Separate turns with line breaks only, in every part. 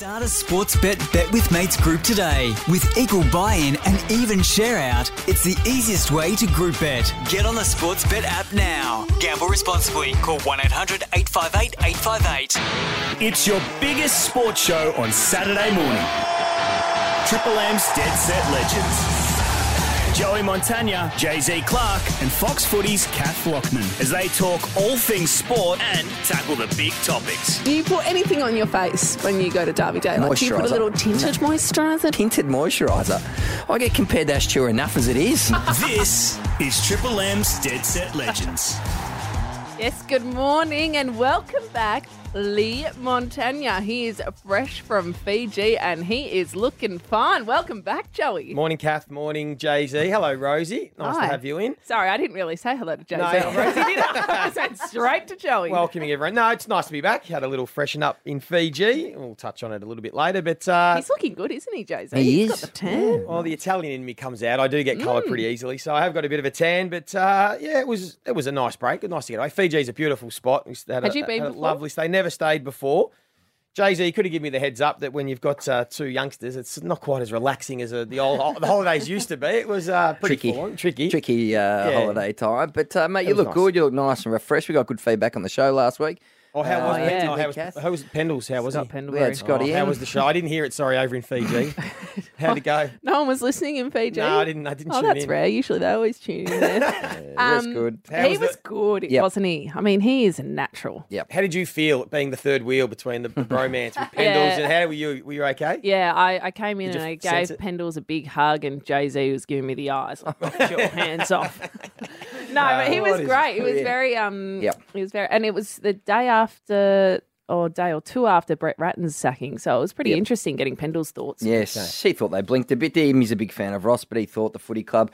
Start a sports Bet bet with Mates group today. With equal buy-in and even share out, it's the easiest way to group bet. Get on the sports bet app now. Gamble responsibly. Call 1-800-858-858.
It's your biggest sports show on Saturday morning. Triple M's Dead Set Legends. Joey Montagna, Jay Z Clark, and Fox Footy's Kath Loughnan as they talk all things sport and tackle the big topics.
Do you put anything on your face when you go to Derby Day? Like, do you put a little tinted moisturiser?
Tinted moisturiser. I get compared to Ashtura enough as it is.
this is Triple M's Dead Set Legends.
Yes, good morning and welcome back, Leigh Montagna. He is fresh from Fiji and he is looking fine. Welcome back, Joey.
Morning, Kath. Morning, Jay Z. Hello, Rosie. Nice
Hi.
to have you in.
Sorry, I didn't really say hello to Joey.
No.
Rosie did I? I went straight to Joey.
Welcoming everyone. No, it's nice to be back. Had a little freshen up in Fiji. We'll touch on it a little bit later, but uh,
He's looking good, isn't he, Jay? Z?
He
He's
is.
got the tan.
well, the Italian in me comes out. I do get
Mm.
colour pretty easily, so I have got a bit of a tan. But uh, yeah, it was it was a nice break. Nice to get away. Fiji's a beautiful spot. We had,
Had
a,
you been
had a lovely stay. Never stayed before. Jay Z could have given me the heads up that when you've got uh, two youngsters, it's not quite as relaxing as uh, the old the holidays used to be. It was uh, pretty
Tricky.
on, tricky,
Tricky uh, holiday time. But, uh, mate, you look
nice.
good. You look nice and refreshed. We got good feedback on the show last week.
Oh, how was
Oh,
it?
yeah.
Oh, how was,
Kath.
how was Pendles? How was
Scott
he?
Pendlebury.
We had Scott
Oh, how was the show? I didn't hear it. Sorry, over in Fiji. How'd it go?
No one was listening in Fiji.
No, I didn't. I didn't
Oh,
tune
that's
in.
rare. Usually they always tune in there.
That's
Um,
good.
How
he
was
was good,
Yep.
wasn't he? I mean, he is a natural. Yeah.
How did you feel being the third wheel between the, the bromance with Pendles?
Yeah.
And how were you? Were you okay?
Yeah, I, I came in
Did
and I gave? Pendles a big hug, and Jay Z was giving me the eyes. Like, "Get your hands off. no, but he was great. It was very um.
Yep.
He was very, and it was the day after or day or two after Brett Ratten's sacking, so it was pretty interesting getting Pendle's thoughts.
Yes, he thought they blinked a bit. Him, he's a big fan of Ross, but he thought the footy club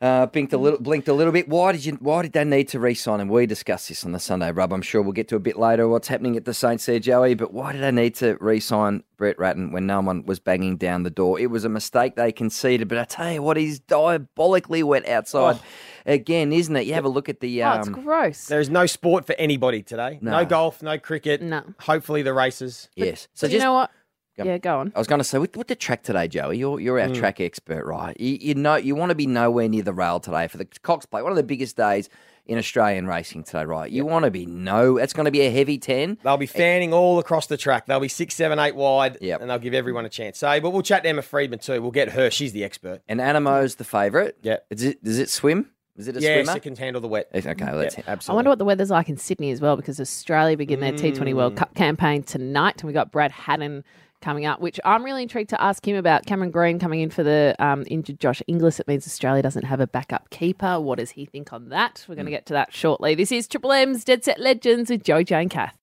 uh, blinked a little, blinked a little bit. Why did you? Why did they need to re-sign him? We discussed this on the Sunday rub. I'm sure we'll get to a bit later what's happening at the Saints there, Joey. But why did they need to re-sign Brett Ratten when no one was banging down the door? It was a mistake they conceded. But I tell you what, he's diabolically wet outside again, isn't it? You have a look at the.
Oh, it's
Um,
gross.
There is no sport for anybody today. No,
No.
golf, no cricket.
No.
Hopefully the races.
yes. So
But
just
you know what?
Go.
Yeah, go on.
I was going to say with, with the track today, Joey. You're you're our track expert, right? You, you know you want to be nowhere near the rail today for the Cox Plate, one of the biggest days in Australian racing today, right? You want to be no. It's going to be a heavy ten.
They'll be fanning all across the track. They'll be six, seven, eight wide,
Yep.
and they'll give everyone a chance. So, but we'll chat to Emma Freedman too. We'll get her. She's the expert.
And Anamoe's the favourite.
Yeah.
Is it does it swim? Is it a
yes,
swimmer?
it can handle the wet.
Okay, well, that's
Yeah,
I wonder what the weather's like in Sydney as well, because Australia begin their T20 World Cup campaign tonight, and we got Brad Haddin coming up, which I'm really intrigued to ask him about. Cameron Green coming in for the um, injured Josh Inglis. It means Australia doesn't have a backup keeper. What does he think on that? We're going to get to that shortly. This is Triple M's Dead Set Legends with Joe Jane Kath.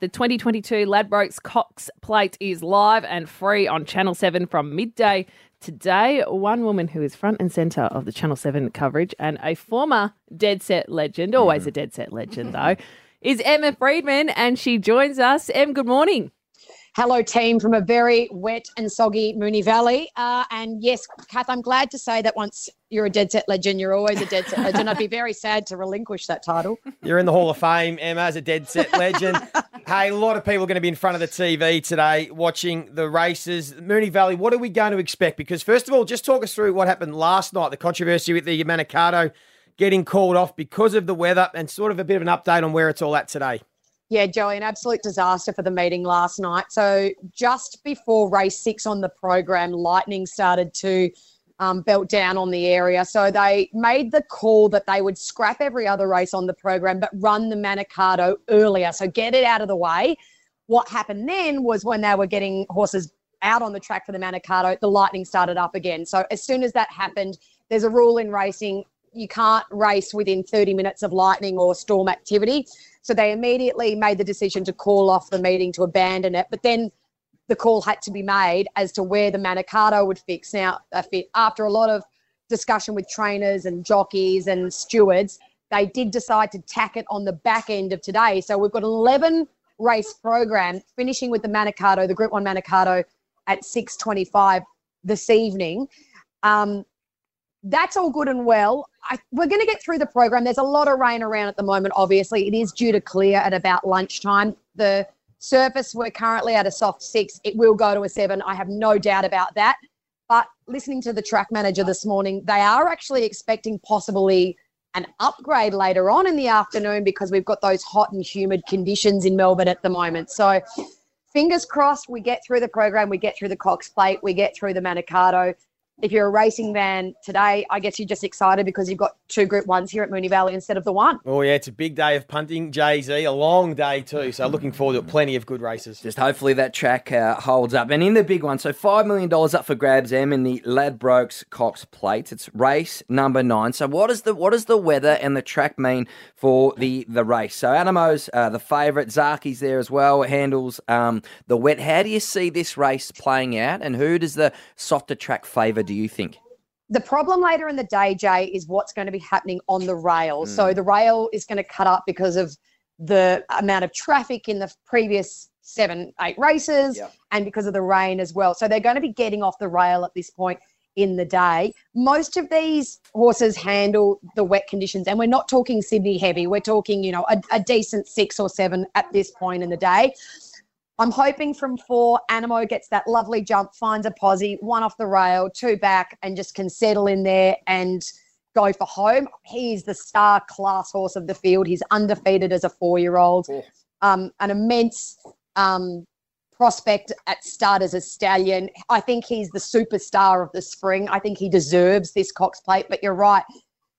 The 2022 Ladbrokes Cox Plate is live and free on Channel 7 from midday today. One woman who is front and centre of the Channel 7 coverage and a former Dead Set legend, always mm. a Dead Set legend though, is Emma Freedman and she joins us. Em, good morning.
Hello, team from a very wet and soggy Moonee Valley. Uh, and yes, Kath, I'm glad to say that once you're a dead set legend, you're always a dead set legend. I'd be very sad to relinquish that title.
You're in the Hall of Fame, Emma, as a dead set legend. hey, a lot of people are going to be in front of the TV today watching the races. Moonee Valley, what are we going to expect? Because, first of all, just talk us through what happened last night, the controversy with the Manikato getting called off because of the weather, and sort of a bit of an update on where it's all at today.
Yeah, Joey, an absolute disaster for the meeting last night. So just before race six on the program, lightning started to um, belt down on the area. So they made the call that they would scrap every other race on the program, but run the Manikato earlier. So get it out of the way. What happened then was when they were getting horses out on the track for the Manikato, the lightning started up again. So as soon as that happened, there's a rule in racing you can't race within 30 minutes of lightning or storm activity. So they immediately made the decision to call off the meeting to abandon it. But then the call had to be made as to where the Manikato would fix now uh. After a lot of discussion with trainers and jockeys and stewards, they did decide to tack it on the back end of today. So we've got 11 race program finishing with the Manikato, the Group One Manikato, at 6:25 this evening. Um, that's all good and well. I, we're going to get through the program. There's a lot of rain around at the moment. Obviously, it is due to clear at about lunchtime. The Surface, we're currently at a soft six. It will go to a seven. I have no doubt about that. But listening to the track manager this morning, they are actually expecting possibly an upgrade later on in the afternoon because we've got those hot and humid conditions in Melbourne at the moment. So fingers crossed we get through the program, we get through the Cox Plate, we get through the Manikato if you're a racing man today, I guess you're just excited because you've got two Group Ones here at Moonee Valley instead of the one.
Oh yeah, it's a big day of punting, Jay Z. A long day too. So looking forward to plenty of good races.
Just hopefully that track uh, holds up. And in the big one, so five million dollars up for grabs, M in the Ladbrokes Cox Plate. It's race number nine. So what is the what does the weather and the track mean for the the race? So Anamoe's uh, the favourite. Zaaki's there as well. Handles um, the wet. How do you see this race playing out? And who does the softer track favour? Do you think?
The problem later in the day, Jay, is what's going to be happening on the rail. Mm. So the rail is going to cut up because of the amount of traffic in the previous seven, eight races, yep. and because of the rain as well. So they're going to be getting off the rail at this point in the day. Most of these horses handle the wet conditions, and we're not talking Sydney heavy. We're talking, you know, a, a decent six or seven at this point in the day. I'm hoping from four, Anamoe gets that lovely jump, finds a posse, one off the rail, two back, and just can settle in there and go for home. He's the star class horse of the field. He's undefeated as a four year old. Um, an immense um, prospect at start as a stallion. I think he's the superstar of the spring. I think he deserves this Cox plate, but you're right.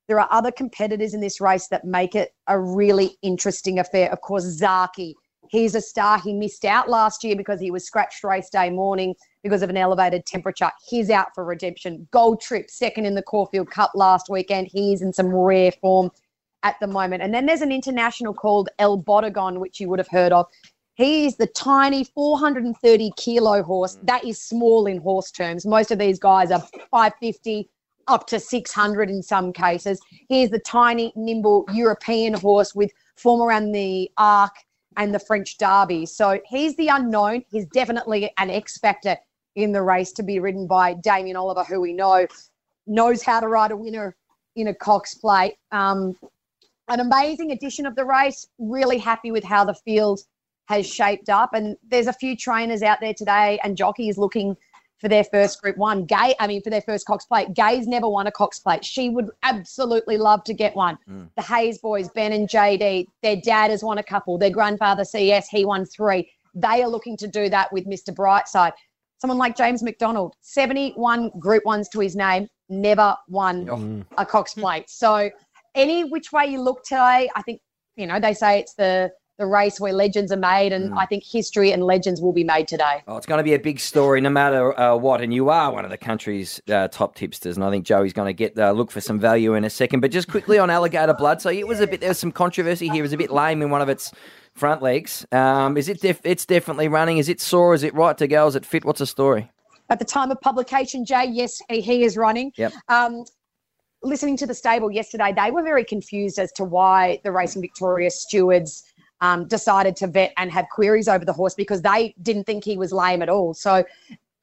There are other competitors in this race that make it a really interesting affair. Of course, Zaaki He's a star. He missed out last year because he was scratched race day morning because of an elevated temperature. He's out for redemption. Gold Trip, second in the Caulfield Cup last weekend. He's in some rare form at the moment. And then there's an international called El Bodegon, which you would have heard of. He is the tiny 430 kilo horse. Mm. That is small in horse terms. Most of these guys are 550 up to 600 in some cases. He is the tiny, nimble European horse with form around the arc and the French Derby. So he's the unknown. He's definitely an X factor in the race to be ridden by Damien Oliver, who we know knows how to ride a winner in a Cox plate. Um, an amazing addition of the race. Really happy with how the field has shaped up. And there's a few trainers out there today and jockeys looking for their first Group One. Gai, I mean, for their first Cox Plate. Gai's never won a Cox Plate. She would absolutely love to get one. Mm. The Hayes boys, Ben and JD, their dad has won a couple. Their grandfather CS, he won three. They are looking to do that with Mr. Brightside. Someone like James McDonald, 71 Group Ones to his name, never won oh. a Cox Plate. So any which way you look today, I think you know they say it's the the race where legends are made, and mm. I think history and legends will be made today.
Oh, it's going to be a big story, no matter uh, what. And you are one of the country's uh, top tipsters, and I think Joey's going to get uh, look for some value in a second. But just quickly on alligator blood, so it was a bit there was some controversy here. It was a bit lame in one of its front legs. Um, is it? Def- it's definitely running. Is it sore? Is it right to go? Is it fit? What's the story?
At the time of publication, Jay, yes, he, he is running.
Yep.
Um, listening to the stable yesterday, they were very confused as to why the Racing Victoria stewards um, decided to vet and have queries over the horse because they didn't think he was lame at all. So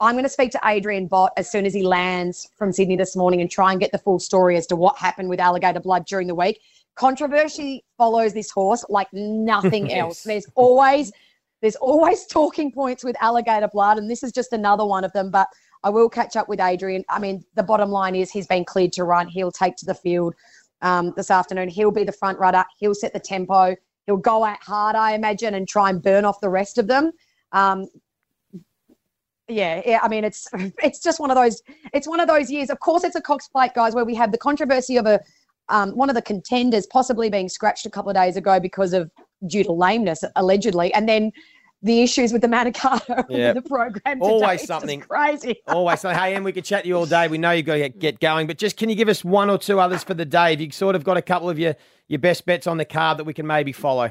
I'm going to speak to Adrian Bott as soon as he lands from Sydney this morning and try and get the full story as to what happened with alligator blood during the week. Controversy follows this horse like nothing else. There's always there's always talking points with alligator blood, and this is just another one of them. But I will catch up with Adrian. I mean, the bottom line is he's been cleared to run. He'll take to the field um, this afternoon. He'll be the front runner. He'll set the tempo he'll go out hard, I imagine, and try and burn off the rest of them. Um, yeah, yeah, I mean, it's it's just one of those. It's one of those years. Of course, it's a Cox Plate, guys, where we have the controversy of a um, one of the contenders possibly being scratched a couple of days ago because of due to lameness, allegedly, and then the issues with the Manikato yep. the program. Today.
Always something
crazy.
always something. Hey, and we could chat to you all day. We know you've got to get going, but just can you give us one or two others for the day? Have you sort of got a couple of your your best bets on the card that we can maybe follow?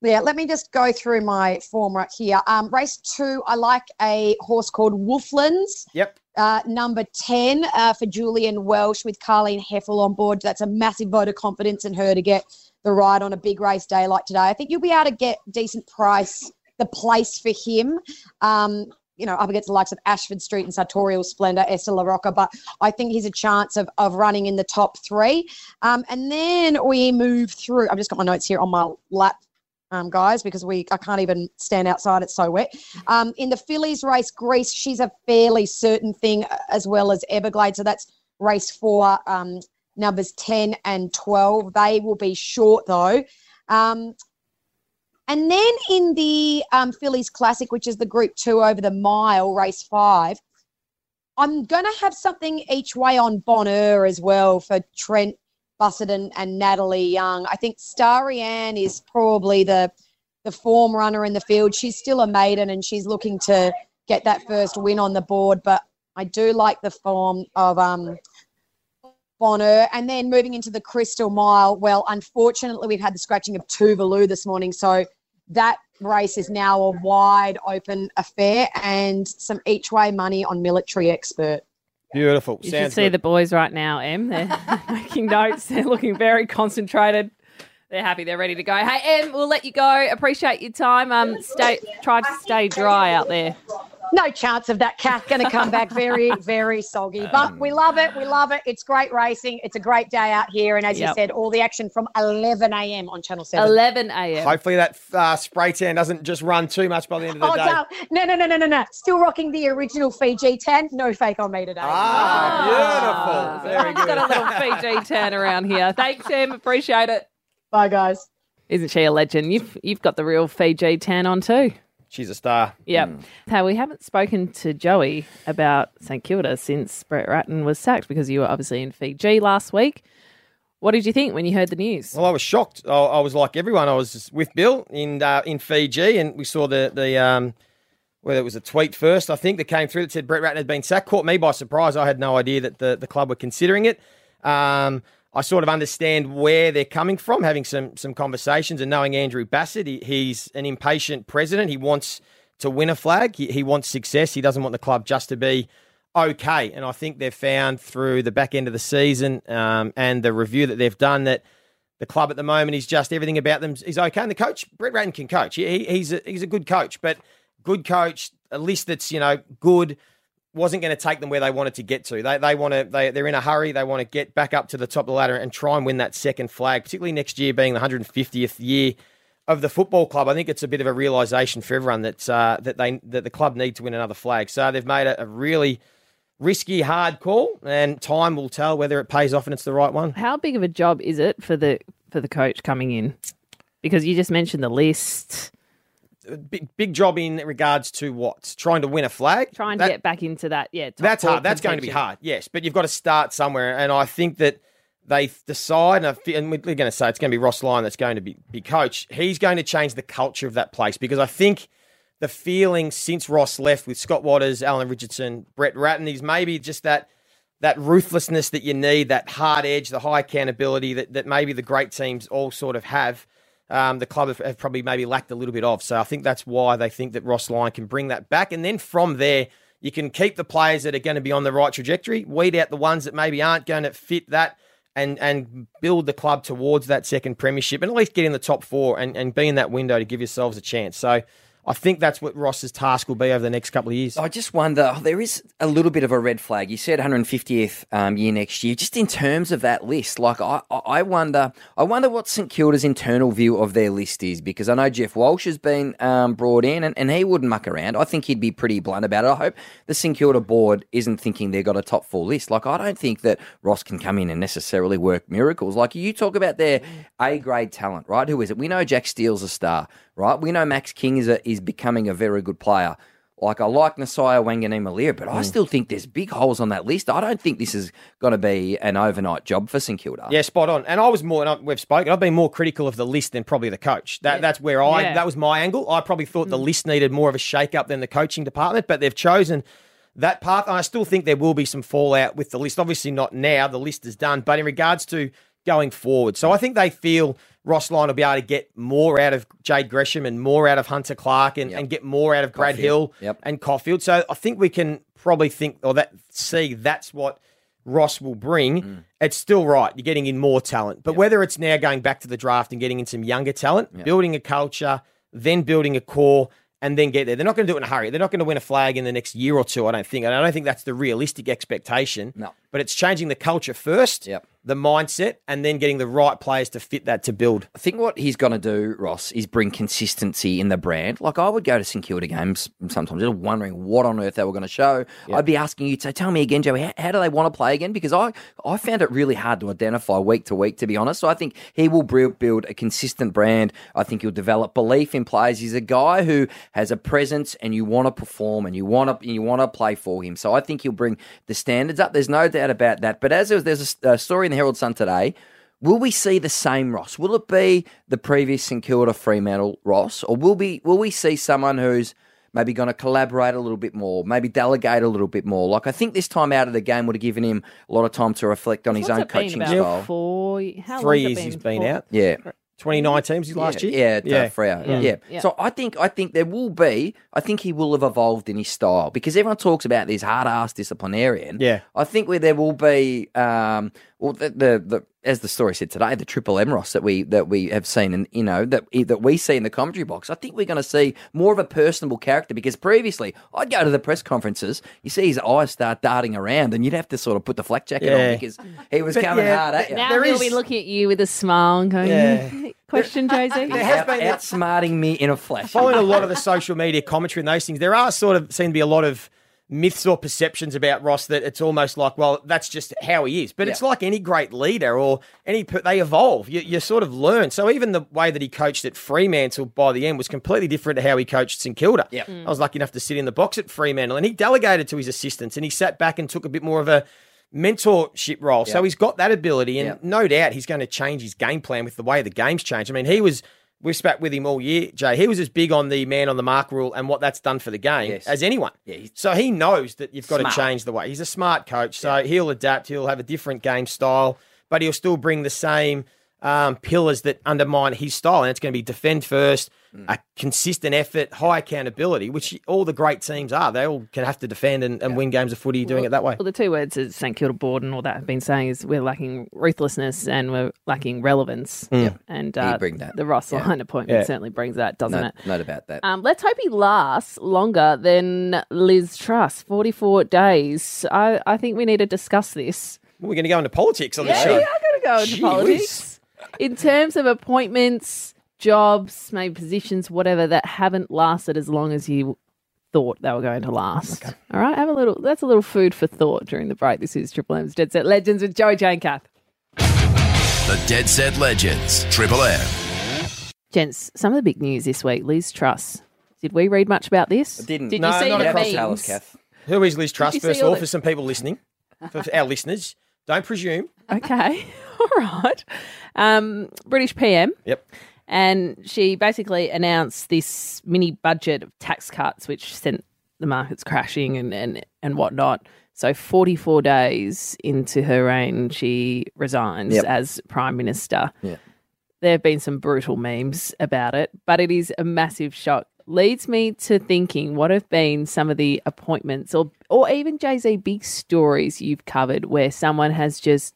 Yeah, let me just go through my form right here. Um, race two, I like a horse called Wolflands.
Yep.
Uh, number 10 uh, for Julian Welsh with Carleen Hefel on board. That's a massive vote of confidence in her to get the ride on a big race day like today. I think you'll be able to get decent price the place for him. Um, you know, up against the likes of Ashford Street and Sartorial Splendor, Esther La Rocca, but I think he's a chance of, of running in the top three. Um, and then we move through. I've just got my notes here on my lap um, guys, because we I can't even stand outside. It's so wet. Um, in the fillies race, Greece, she's a fairly certain thing uh, as well as Everglade. So that's race four, um, numbers 10 and 12. They will be short though. Um, and then in the um, Fillies Classic, which is the Group Two over the mile, race five, I'm going to have something each way on Bonheur as well for Trent Bussett and, and Natalie Young. I think Starianne is probably the the form runner in the field. She's still a maiden and she's looking to get that first win on the board. But I do like the form of um, Bonheur. And then moving into the Crystal Mile, well, unfortunately, we've had the scratching of Tuvalu this morning. So that race is now a wide open affair and some each way money on military expert.
Beautiful.
You
Sounds
should see
good.
the boys right now, Em. They're making notes. They're looking very concentrated. They're happy. They're ready to go. Hey, Em, we'll let you go. Appreciate your time. Um, stay. Try to stay dry out there.
No chance of that cat going to come back very, very soggy. But we love it. We love it. It's great racing. It's a great day out here. And as
Yep.
you said, all the action from 11 a.m. on Channel 7.
11 a.m.
Hopefully that uh, spray tan doesn't just run too much by the end of the day.
Oh,
day.
no, no, no, no, no, no. Still rocking the original Fiji 10. No fake on me today.
Ah, beautiful. Very good.
got a little Fiji tan around here. Thanks, Em. Appreciate it.
Bye, guys.
Isn't she a legend? You've you've got the real Fiji tan on too.
She's a star.
Yep. Hey, we haven't spoken to Joey about St Kilda since Brett Ratten was sacked because you were obviously in Fiji last week. What did you think when you heard the news?
Well, I was shocked. I, I was like everyone. I was with Bill in uh, in Fiji, and we saw the the um, whether it was a tweet first, I think that came through that said Brett Ratten had been sacked. Caught me by surprise. I had no idea that the the club were considering it. Um, I sort of understand where they're coming from, having some some conversations, and knowing Andrew Bassat, he, he's an impatient president. He wants to win a flag. He, he wants success. He doesn't want the club just to be okay. And I think they've found through the back end of the season um, and the review that they've done that the club at the moment is just everything about them is okay. And the coach, Brett Ratten, can coach. He, he's a, he's a good coach, but good coach, a list that's you know good wasn't going to take them where they wanted to get to. They they want to they they're in a hurry. They want to get back up to the top of the ladder and try and win that second flag, particularly next year being the 150th year of the football club. I think it's a bit of a realization for everyone that uh, that they that the club need to win another flag. So they've made a, a really risky, hard call, and time will tell whether it pays off and it's the right one.
How big of a job is it for the for the coach coming in? Because you just mentioned the list,
Big big job in regards to what trying to win a flag.
trying
That-
to get back into that. Yeah,
That's hard. That's going to be hard. Yes, but you've got to start somewhere, and I think that they decide, and, I, and we're going to say it's going to be Ross Lyon that's going to be, be coach. He's going to change the culture of that place because I think the feeling since Ross left with Scott Watters, Alan Richardson, Brett Ratten is maybe just that that ruthlessness that you need, that hard edge, the high accountability that, that maybe the great teams all sort of have. Um, the club have, have probably maybe lacked a little bit of. So I think that's why they think that Ross Lyon can bring that back. And then from there, you can keep the players that are going to be on the right trajectory, weed out the ones that maybe aren't going to fit that, and and build the club towards that second premiership and at least get in the top four and, and be in that window to give yourselves a chance. So I think that's what Ross's task will be over the next couple of years.
I just wonder, oh, there is a little bit of a red flag. You said 150th um, year next year. Just in terms of that list, like I, I wonder, I wonder what St Kilda's internal view of their list is because I know Geoff Walsh has been um, brought in and, and he wouldn't muck around. I think he'd be pretty blunt about it. I hope the St Kilda board isn't thinking they've got a top four list. Like I don't think that Ross can come in and necessarily work miracles. Like you talk about their A grade talent, right? Who is it? We know Jack Steele's a star, right? We know Max King is a, is becoming a very good player. Like I like Nasiah Wanganeen but I hmm. still think there's big holes on that list. I don't think this is going to be an overnight job for St Kilda.
Yeah, spot on. And I was more, and I- we've spoken, I've been more critical of the list than probably the coach. That, That's where I,
Yeah.
that was my angle. I probably thought the hmm. list needed more of a shake up than the coaching department, but they've chosen that path. And I still think there will be some fallout with the list. Obviously, not now, the list is done, but in regards to going forward. So I think they feel Ross Lyon will be able to get more out of Jade Gresham and more out of Hunter Clark and, and get more out of Brad Hill
Yep.
and Caulfield. So I think we can probably think or that see that's what Ross will bring.
Mm.
It's still right. You're getting in more talent. But whether it's now going back to the draft and getting in some younger talent, building a culture, then building a core, and then get there. They're not going to do it in a hurry. They're not going to win a flag in the next year or two, I don't think. And I don't think that's the realistic expectation.
No.
But it's changing the culture first,
Yep.
the mindset, and then getting the right players to fit that to build.
I think what he's going to do, Ross, is bring consistency in the brand. Like I would go to St Kilda games sometimes, just wondering what on earth they were going to show. I'd be asking you to tell me again, Joey, how, how do they want to play again? Because I, I found it really hard to identify week to week, to be honest. So I think he will build a consistent brand. I think he'll develop belief in players. He's a guy who has a presence, and you want to perform, and you want to you want to play for him. So I think he'll bring the standards up. There's no doubt about that. But as was, there's a, a story in the Herald Sun today. Will we see the same Ross? Will it be the previous St Kilda Fremantle Ross, or will we will we see someone who's maybe going to collaborate a little bit more, maybe delegate a little bit more? Like I think this time out of the game would have given him a lot of time to reflect on his
What's
own
it been
coaching
about
style.
Four, how
Three
long's it
years he's been
Four-
out.
Yeah.
2019 was his last
yeah,
year.
Yeah,
yeah.
Uh, Freo.
Yeah.
Yeah.
Yeah.
So I think I think there will be. I think he will have evolved in his style because everyone talks about this hard ass disciplinarian.
Yeah.
I think where there will be, um, well, the, the the as the story said today, the triple M Ross that we that we have seen, and you know that that we see in the commentary box. I think we're going to see more of a personable character because previously I'd go to the press conferences, you see his eyes start darting around, and you'd have to sort of put the flak jacket
Yeah.
on because he was
But
coming
yeah,
hard at you.
Now
There
he'll
is-
be looking at you with a smile and going,
Yeah.
question, Josie?
There has
Out-
been
outsmarting me in a flash.
following a lot of the social media commentary and those things, there are sort of seem to be a lot of myths or perceptions about Ross that it's almost like, well, that's just how he is. But it's like any great leader or any they evolve. You, you sort of learn. So even the way that he coached at Fremantle by the end was completely different to how he coached St Kilda.
Yeah. Mm.
I was lucky enough to sit in the box at Fremantle, and he delegated to his assistants, and he sat back and took a bit more of a mentorship role. So he's got that ability, and
Yeah.
no doubt he's going to change his game plan with the way the game's changed. I mean, he was. We've spat with him all year, Jay. He was as big on the man on the mark rule and what that's done for the game
Yes.
as anyone.
Yeah,
so he knows that you've got
Smart.
to change the way. He's a smart coach, so he'll adapt. He'll have a different game style, but he'll still bring the same um, pillars that undermine his style. And it's going to be defend first,
Mm.
a consistent effort, high accountability, which all the great teams are. They all can have to defend and, and win games of footy doing it that way.
Well, the two words that St Kilda board and all that have been saying is we're lacking ruthlessness and we're lacking relevance. And uh,
bring that.
the Ross Lyon appointment
Yeah.
certainly brings that, doesn't
No,
it?
Not about that.
Um, let's hope he lasts longer than Liz Truss, 44 days. I, I think we need to discuss this.
We're going to go into politics on the
Yeah,
show.
we are going to go into
Gee
politics. In terms of appointments, jobs, maybe positions, whatever, that haven't lasted as long as you thought they were going to last. All right, have a little. That's a little food for thought during the break. This is Triple M's Dead Set Legends with Joey Jane Kath.
The Dead Set Legends. Triple M.
Gents, some of the big news this week. Liz Truss. Did we read much about this?
I didn't.
Did
No,
you see
not
the
across
memes?
Tell Kath.
Who is Liz Truss, first of
all
all,
the-
for some people listening, for our listeners? Don't presume.
Okay, all right. Um, British PM.
Yep.
And she basically announced this mini budget of tax cuts, which sent the markets crashing and, and, and whatnot. So, 44 days into her reign, she resigns
Yep.
as Prime Minister.
Yeah.
There have been some brutal memes about it, but it is a massive shock. Leads me to thinking what have been some of the appointments or, or even Jay Z big stories you've covered where someone has just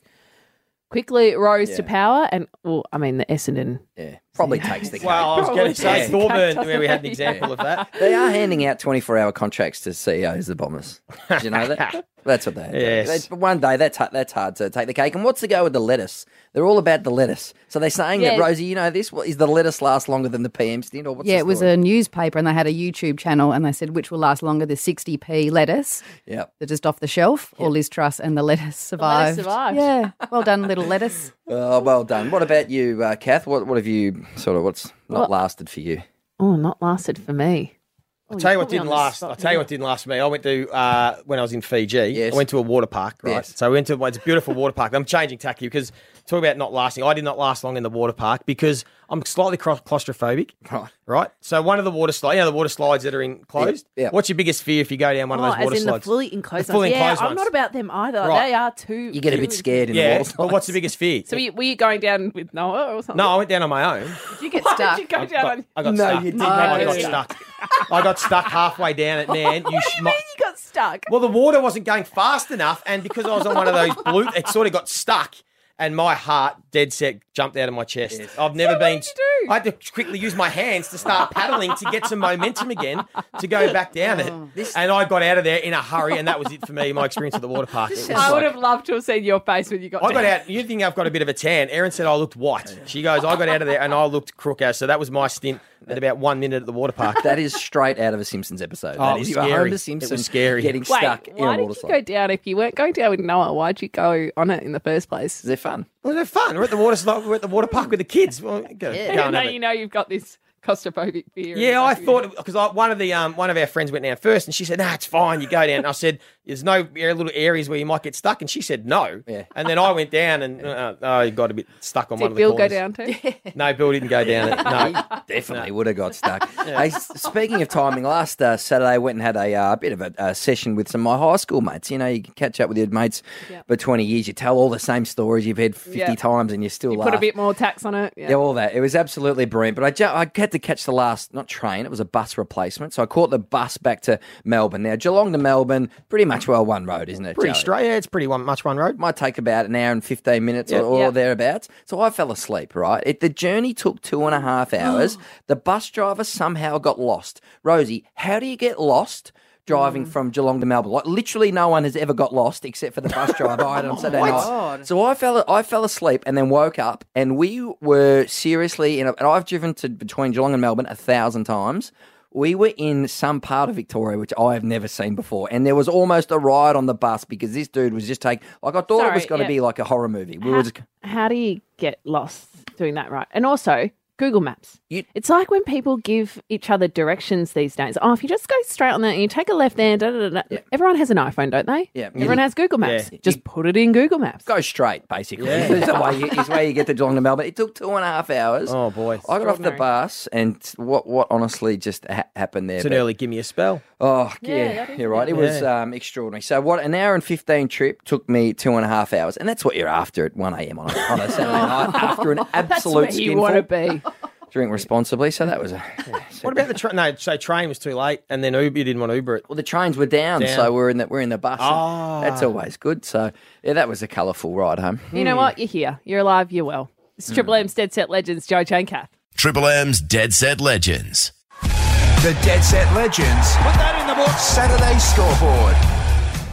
quickly rose to power and, well, I mean, the Essendon
Yeah, probably takes the cake.
Well, I was going to say
takes
Thorburn, where we had an
doesn't it?
example of that.
They are handing out 24 hour contracts to CEOs, the Bombers. Did you know that? That's what they
Yes.
But One day, that's, that's hard to take the cake. And what's the go with the lettuce? They're all about the lettuce. So they're saying that, Rosie, you know this? What, is the lettuce last longer than the PM stint? Or what's
yeah,
the
it was a newspaper and they had a YouTube channel and they said which will last longer, the 60p lettuce,
Yep.
they're just off the shelf, or Liz Truss and the lettuce survived.
survived.
Yeah, well done, little lettuce.
Oh, well done. What about you, uh, Kath? What, what have you sort of, what's not
Well-
lasted for you?
Oh, not lasted for me.
I'll tell you what didn't last. I'll tell you what didn't last for me. I went to uh, when I was in Fiji.
Yes.
I went to a water park, right?
Yes.
So we went to well, it's a beautiful water park. I'm changing tack here because talk about not lasting. I did not last long in the water park because I'm slightly claustrophobic.
Right.
Right. So one of the water slides, you know, the water slides that are enclosed.
Yeah, yeah.
What's your biggest fear if you go down one
Oh,
of those water
as
water
in
slides?
the fully enclosed
The fully
ones. Yeah,
enclosed
I'm not about them either.
Right.
They are too.
You get a bit scared in the
yeah.
water
But what's the biggest fear?
So were you, were you going down with Noah or something?
no, I went down on my own.
Did you get
Why
stuck?
did you go
I
down
got,
on...
I got
No,
stuck.
you did
I got stuck. I got stuck halfway down it, man. You
What
sh-
do you
my-
mean you got stuck?
Well, the water wasn't going fast enough, and because I was on one of those blue, it sort of got stuck, and my heart dead set jumped out of my chest. I've never
what
been.
did you
I had to quickly use my hands to start paddling to get some momentum again to go back down it. Oh. And I got out of there in a hurry, and that was it for me. My experience at the water park. It was
I would have loved to have seen your face when you got
I got out. You think I've got a bit of a tan? Erin said I looked white. She goes, I got out of there and I looked crook as. So that was my stint at about one minute at the water park.
That is straight out of a Simpsons episode.
Oh,
that
it
is
was
you are
scary.
Homer
It was scary.
getting
Wait,
stuck in
why did you go down if you weren't going down with Noah? Why'd you go on it in the first place?
They're fun.
Well, they're fun. We're at the water slide. We're at the water park with the kids. Well, go, go
Even
and
though
have it.
you know you've got this claustrophobic fear.
Yeah, I
back of your
thought because one of the um, one of our friends went down first, and she said, "Nah, it's fine. You go down." And I said, "There's no little areas where you might get stuck," and she said, "No."
Yeah.
And then I went down, and uh, oh, you got a bit stuck on one
Did
of the
Bill go down too?
No, Bill didn't go down it. No.
Definitely would have got stuck. Hey, speaking of timing, last uh, Saturday I went and had a uh, bit of a, uh session with some of my high school mates. You know, you can catch up with your mates
Yep.
for 20 years. You tell all the same stories you've heard 50
Yep.
times and you still
You
laugh.
put a bit more tax on it. Yeah.
Yeah, all that. It was absolutely brilliant. But I, ju- I had to catch the last, not train, it was a bus replacement. So I caught the bus back to Melbourne. Now, Geelong to Melbourne, pretty much well one road, isn't it?
Pretty
Joey?
straight. Yeah, it's pretty one, much one road.
Might take about an hour and 15 minutes or, or
Yeah.
thereabouts. So I fell asleep, right? It, the journey took two and a half hours. the bus driver somehow got lost. Rosie, how do you get lost? Driving mm. from Geelong to Melbourne, like literally, no one has ever got lost except for the bus driver I on oh Saturday night. So I fell, I fell asleep and then woke up, and we were seriously in. A, and I've driven to between Geelong and Melbourne a thousand times. We were in some part of Victoria which I have never seen before, and there was almost a riot on the bus because this dude was just taking. Like I thought it was going to
yeah.
be like a horror movie. We were just,
how do you get lost doing that right? And also, Google Maps.
You-
it's like when people give each other directions these days. Oh, if you just go straight on that and you take a left there, da, da, da, da. everyone has an iPhone, don't they?
Yeah.
Everyone has Google Maps.
Yeah.
Just put it in Google Maps.
go straight, basically.
Yeah.
Is the way you, is the way you get to Geelong to Melbourne. It took two and a half hours.
Oh boy,
I got off the bus, and what what honestly just ha- happened there?
it's an early give me a spell.
Oh,
Yeah,
yeah, you're right. It was um, extraordinary. So, what an hour and 15 trip took me two and a half hours. And that's what you're after at 1 a.m. on a, on a Saturday night after an absolute
That's
absolute
where you want to be.
Drink responsibly. So, that was a.
What about the train? No, so train was too late, and then Uber you didn't want to Uber it.
Well, the trains were down,
Down.
so we're in the we're in the bus. and
Ah.
That's always good. So yeah, that was a colourful ride home.
You know what? You're here. You're alive. You're well. It's Triple M's Dead Set Legends, Joe Chaincath.
Triple M's Dead Set Legends.
The Dead Set Legends. Put that in the book. Saturday scoreboard.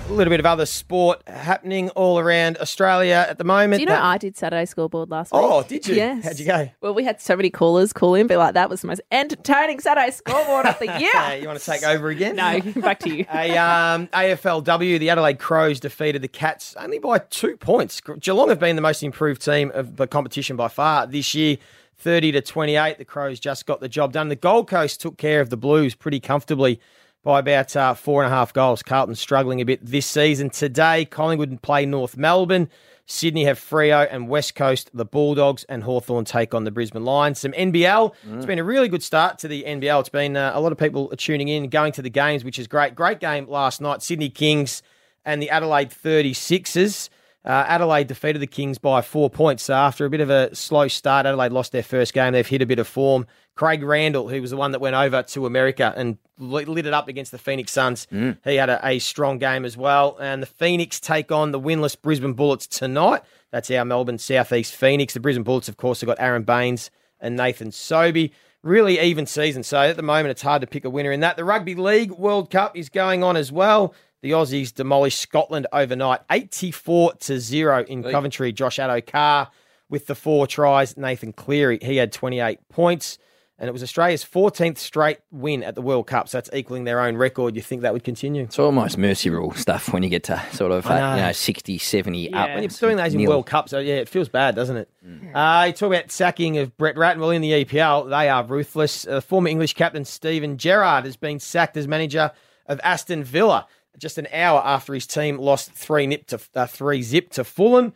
A little bit of other sport happening all around Australia at the moment.
Do you know
That-
I did Saturday scoreboard last week?
Oh, did you?
Yes.
How'd you go?
Well, we had so many callers call in, be like, that was the most entertaining Saturday scoreboard of the year.
Uh, you want to take over again?
no, back to you.
A um, AFLW, the Adelaide Crows defeated the Cats only by two points. Geelong have been the most improved team of the competition by far this year. 30 to 28. The Crows just got the job done. The Gold Coast took care of the Blues pretty comfortably by about uh, four and a half goals. Carlton struggling a bit this season. Today, Collingwood play North Melbourne. Sydney have Freo and West Coast, the Bulldogs, and Hawthorn take on the Brisbane Lions. Some NBL. It's been a really good start to the NBL. It's been uh, a lot of people are tuning in, going to the games, which is great. Great game last night. Sydney Kings and the Adelaide 36ers. Uh, Adelaide defeated the Kings by four points. So after a bit of a slow start, Adelaide lost their first game. They've hit a bit of form. Craig Randall, who was the one that went over to America and lit it up against the Phoenix Suns, mm. he had a, a strong game as well. And the Phoenix take on the winless Brisbane Bullets tonight. That's our Melbourne Southeast Phoenix. The Brisbane Bullets, of course, have got Aron Baynes and Nathan Sobey. Really even season. So at the moment, it's hard to pick a winner in that. The Rugby League World Cup is going on as well. The Aussies demolished Scotland overnight, 84 to 0 in Coventry. Josh Addo-Carr with the four tries. Nathan Cleary, he had 28 points. And it was Australia's 14th straight win at the World Cup. So that's equaling their own record. You think that would continue?
It's almost mercy rule stuff when you get to sort of
I
uh, you know 60, 70
Yeah.
up.
When
You're doing those in
Nil.
World Cup, so yeah, it feels bad, doesn't it? Uh, you talk about sacking of Brett Ratten. Well, in the EPL, they are ruthless. Uh, former English captain Steven Gerrard has been sacked as manager of Aston Villa just an hour after his team lost three nip to uh, three zip to Fulham.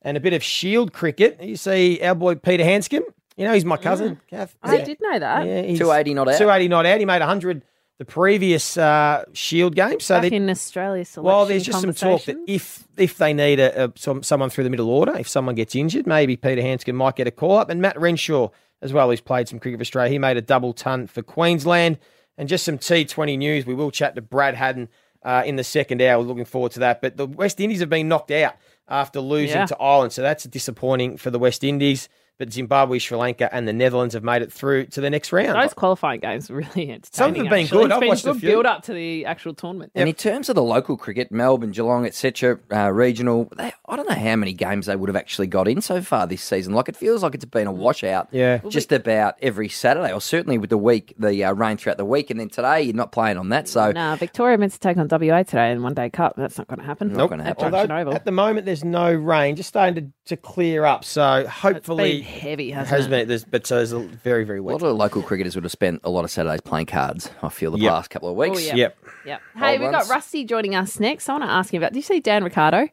And a bit of Shield cricket. You see our boy Peter Handscomb. You know he's my cousin. Kath.
I
Yeah.
did know that.
Yeah, he's
280 not out.
280 not out. He made 100 the previous uh, Shield game. So
Back in Australia selection
well, there's just some talk that if if they need a, a some, someone through the middle order, if someone gets injured, maybe Peter Handscomb might get a call up. And Matt Renshaw as well, who's played some cricket for Australia, he made a double ton for Queensland. And just some T20 news. We will chat to Brad Haddin uh, in the second hour. We're looking forward to that. But the West Indies have been knocked out after losing
Yeah.
to Ireland. So that's disappointing for the West Indies. But Zimbabwe, Sri Lanka, and the Netherlands have made it through to the next round.
Those qualifying games were really entertaining.
Some of them have been
actually.
good.
It's
I've
been
watched a few.
build up to the actual tournament.
And in terms of the local cricket, Melbourne, Geelong, etc., uh, regional, they, I don't know how many games they would have actually got in so far this season. Like it feels like it's been a washout.
Yeah.
just about every Saturday, or certainly with the week, the uh, rain throughout the week, and then today you're not playing on that. So
No, Victoria meant to take on WA today in one day cup. That's not going to happen.
Not gonna
At
happen.
Although at the moment there's no rain, just starting to, to clear up. So hopefully
been heavy, hasn't
has
it?
been. There's, but so there's a very very
a lot of local cricketers would have spent a lot of Saturdays playing cards. I feel the
Yep.
past couple of weeks.
Oh, yeah.
Yep.
Yep. Hey,
Old
we've
ones.
got Rusty joining us next. I want to ask him about. Did you see Dan Ricciardo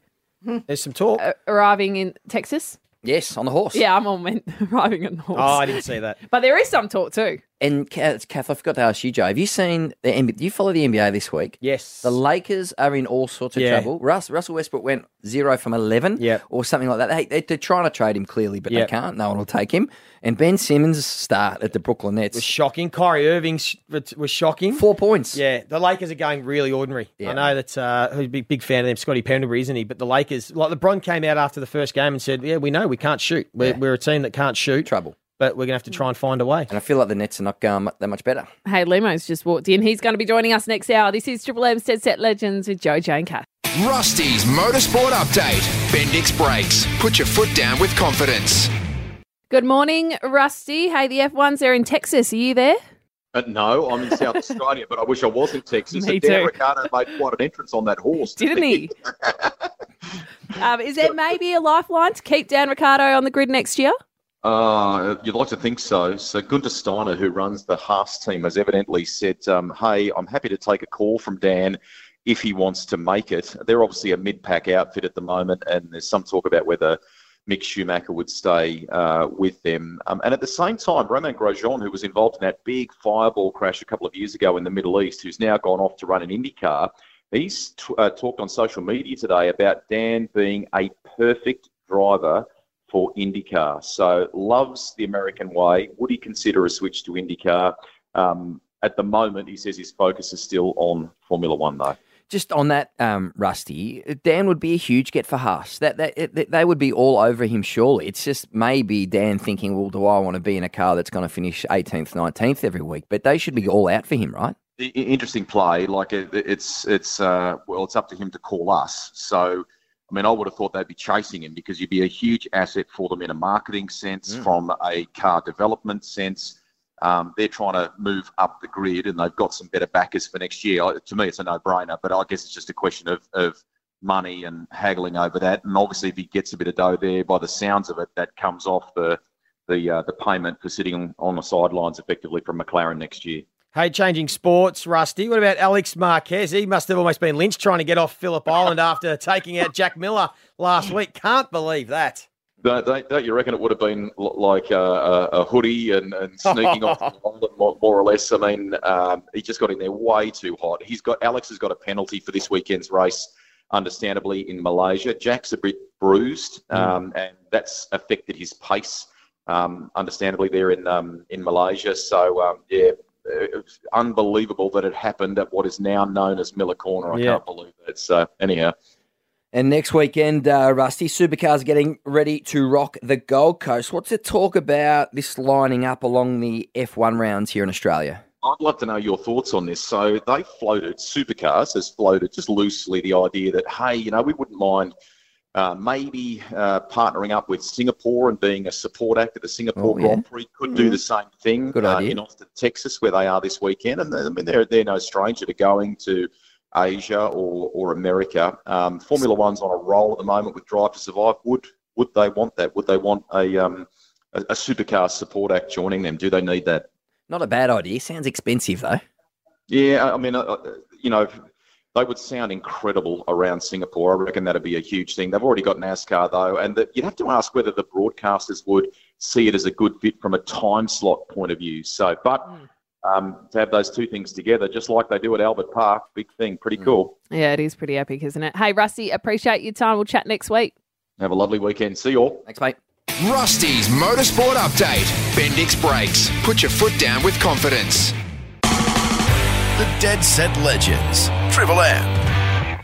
There's some talk.
uh, arriving in Texas?
Yes, on the horse.
Yeah, I'm on meant arriving on the horse.
Oh, I didn't see that.
But there is some talk too.
And Kath, Kath, I forgot to ask you, Joe. Have you seen the NBA? Do you follow the NBA this week?
Yes.
The Lakers are in all sorts of
Yeah.
trouble. Russ, Russell Westbrook went zero from 11
Yep.
or something like that. They, they, they're trying to trade him clearly, but
Yep.
they can't. No one will take him. And Ben Simmons' start at the Brooklyn Nets was
shocking. Kyrie Irving was shocking.
four points.
Yeah, the Lakers are going really ordinary.
Yeah.
I know that uh, who's a big, big fan of them, Scotty Pendlebury, isn't he? But the Lakers, like LeBron came out after the first game and said, "Yeah, we know we can't shoot. We're,
Yeah.
we're a team that can't shoot,
Trouble.
But we're gonna have to try and find a way."
And I feel like the Nets are not going that much better.
Hey, Limo's just walked in. He's going to be joining us next hour. This is Triple M's Dead Set Legends with Joe Jane Cath.
Rusty's Motorsport Update. Bendix Brakes. Put your foot down with confidence.
Good morning, Rusty. Hey, the F1s are in Texas. Are you there?
Uh, no, I'm in South Australia, but I wish I was in Texas.
Me
and Dan
too.
Ricciardo made quite an entrance on that horse.
Didn't he? um, is there maybe a lifeline to keep Dan Ricciardo on the grid next year?
Uh, you'd like to think so. So Gunter Steiner, who runs the Haas team, has evidently said, um, "Hey, I'm happy to take a call from Dan if he wants to make it." They're obviously a mid-pack outfit at the moment, and there's some talk about whether Mick Schumacher would stay uh, with them. Um, and at the same time, Romain Grosjean, who was involved in that big fireball crash a couple of years ago in the Middle East, who's now gone off to run an IndyCar, he's t- uh, talked on social media today about Dan being a perfect driver for IndyCar. So loves the American way. Would he consider a switch to IndyCar? Um, at the moment, he says his focus is still on Formula One, though.
Just on that, um, Rusty, Dan would be a huge get for Haas. That, that it, they would be all over him. Surely, it's just maybe Dan thinking, "Well, do I want to be in a car that's going to finish 18th, 19th every week?" But they should be all out for him, right?
I- I- interesting play. Like it, it's it's uh, well, it's up to him to call us. So, I mean, I would have thought they'd be chasing him because you'd be a huge asset for them in a marketing sense, from a car development sense. Um, they're trying to move up the grid, and they've got some better backers for next year. I- To me, it's a no-brainer. But I guess it's just a question of of money and haggling over that. And obviously, if he gets a bit of dough there, by the sounds of it, that comes off the the uh, the payment for sitting on the sidelines effectively from McLaren next year.
Hey, changing sports, Rusty. What about Alex Marquez? He must have almost been lynched trying to get off Phillip Island after taking out Jack Miller last week. Can't believe that.
Don't, don't, don't you reckon it would have been like a, a, a hoodie and, and sneaking off the island more, more or less? I mean, um, he just got in there way too hot. He's got Alex has got a penalty for this weekend's race, understandably in Malaysia. Jack's a bit bruised, um, and that's affected his pace, um, understandably there in um, in Malaysia. So um, yeah. Uh, It's unbelievable that it happened at what is now known as Miller Corner. I
Yeah.
can't believe it. So, anyhow,
And next weekend, uh, Rusty, Supercars getting ready to rock the Gold Coast. What's the talk about this lining up along the F1 rounds here in Australia?
I'd love to know your thoughts on this. So they floated, Supercars has floated just loosely the idea that, hey, you know, we wouldn't mind uh, maybe uh, partnering up with Singapore and being a support act at the Singapore
Oh, yeah.
Grand Prix. Could do the same thing uh, in Austin, Texas, where they are this weekend. And I mean, they're, they're no stranger to going to Asia or, or America. Um, Formula One's on a roll at the moment with Drive to Survive. Would would they want that? Would they want a um, a, a supercar support act joining them? Do they need that?
Not a bad idea. Sounds expensive, though.
Yeah, I I mean, uh, uh, you know, they would sound incredible around Singapore. I reckon that'd be a huge thing. They've already got NASCAR though, and the, you'd have to ask whether the broadcasters would see it as a good fit from a time slot point of view. So, but um, to have those two things together, just like they do at Albert Park, big thing, pretty cool.
Yeah, it is pretty epic, isn't it? Hey, Rusty, appreciate your time. We'll chat next week.
Have a lovely weekend. See you all.
Thanks, mate.
Rusty's Motorsport Update. Bendix Brakes. Put your foot down with confidence. The Dead Set Legends. Triple M.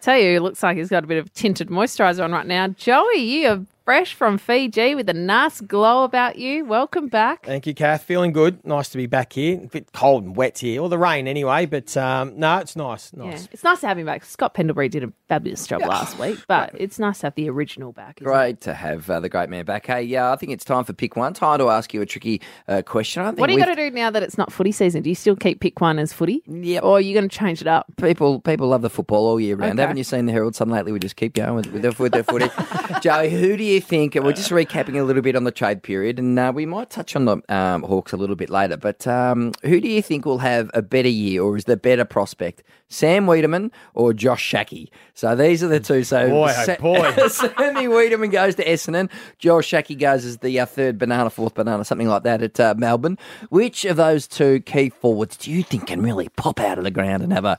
tell you, looks like he's got a bit of tinted moisturiser on right now. Joey, you are fresh from Fiji with a nice glow about you. Welcome back.
Thank you, Kath. Feeling good. Nice to be back here. A bit cold and wet here, or the rain anyway. But um, no, it's nice.
Yeah,
Nice.
it's nice to have him back. Scott Pendlebury did a fabulous job last week, but it's nice to have the original back. isn't it?
Great to have uh, the great man back. Hey, yeah, I think it's time for pick one. Time to ask you a tricky uh, question. I think
What are you
we've-
going to do now that it's not footy season? Do you still keep pick one as footy?
Yeah.
Or are you going to change it up?
People people love the football all year round.
Okay.
Haven't you seen the Herald Sun lately? We just keep going with, with, the, with the footy. Joey, who do you think? We're just recapping a little bit on the trade period, and uh, we might touch on the um, Hawks a little bit later. But um, who do you think will have a better year, or is the better prospect, Sam Weideman or Josh Schache? So these are the two. So
Boy, oh boy.
Sammy Weideman goes to Essendon. Josh Schache goes as the uh, third banana, fourth banana, something like that at uh, Melbourne. Which of those two key forwards do you think can really pop out of the ground and have a,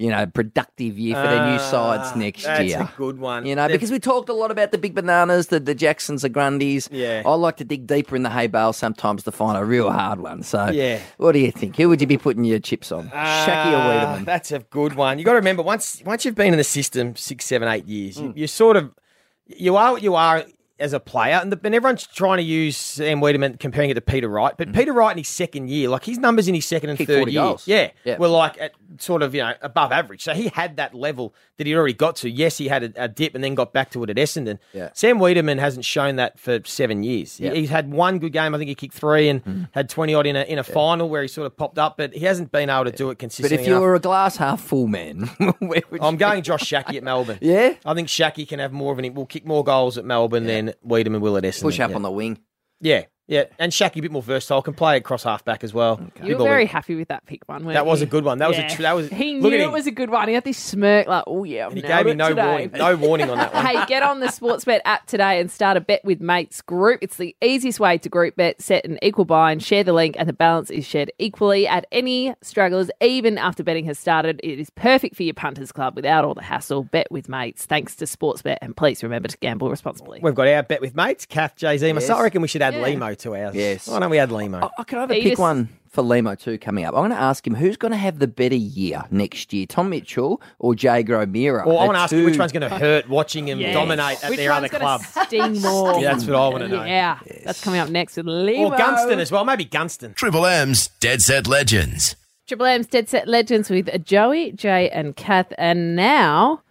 you know, productive year for their new sides next
Ah, That's
year?
a good one.
You know,
They've-
because we talked a lot about the big bananas, the, the Jacksons, the Grundys.
Yeah.
I like to dig deeper in the hay bale sometimes to find a real hard one. So,
Yeah.
what do you think? Who would you be putting your chips on? Schache or
Ah,
Weideman?
That's a good one. You got to remember once once you've been in the system six, seven, eight years,
Hmm.
you, you sort of you are what you are as a player, and, the, and everyone's trying to use Sam Weideman comparing it to Peter Wright, but mm. Peter Wright in his second year, like his numbers in his second and.
Kicked
third
40
year, yeah,
Yeah.
were like at sort of you know above average. So he had that level that he'd already got to. Yes, he had a, a dip and then got back to it at Essendon.
Yeah.
Sam Weideman hasn't shown that for seven years. He- He's had one good game. I think he kicked three and mm. had twenty odd in a in a final where he sort of popped up, but he hasn't been able to do it consistently.
But if you
enough.
were a glass half full man,
I'm going Josh Schache at Melbourne.
Yeah?
I think Schache can have more of an. Will kick more goals at Melbourne than Weideman will at Essendon.
push up
yeah.
on the wing?
Yeah, yeah, and Schache a bit more versatile. Can play across half back as well.
You
Big
were very
wing.
happy with that pick one. weren't
That was
you?
a good one. That was a tr- that was-
He knew it
him.
was a good one. He had this smirk like, oh yeah, I've
And he gave me no
today.
warning. No warning on that one.
Hey, get on the Sportsbet app today and start a bet with mates group. It's the easiest way to group bet, set an equal buy, and share the link, and the balance is shared equally at any strugglers, even after betting has started. It is perfect for your punters club without all the hassle. Bet with mates, thanks to Sportsbet, and please remember to gamble responsibly.
We've got our bet with mates, Kath, Jay Z, myself. I reckon we should add
Yeah.
Limo to ours.
Yes.
Why don't we add Limo?
I, can I have a
He
pick
just-
one for Limo too coming up? I'm going to ask him who's going to have the better year next year, Tom Mitchell or Jaeger O'Meara?
Or I want to ask you which one's going to hurt watching him
Yes.
dominate at
Which
their other
one's gonna
club.
Sting more.
Yeah, that's what I want to know.
Yeah, that's coming up next with Limo.
Or Gunston as well. Maybe Gunston.
Triple M's Dead Set Legends.
Triple M's Dead Set Legends with Joey, Jay, and Kath, and now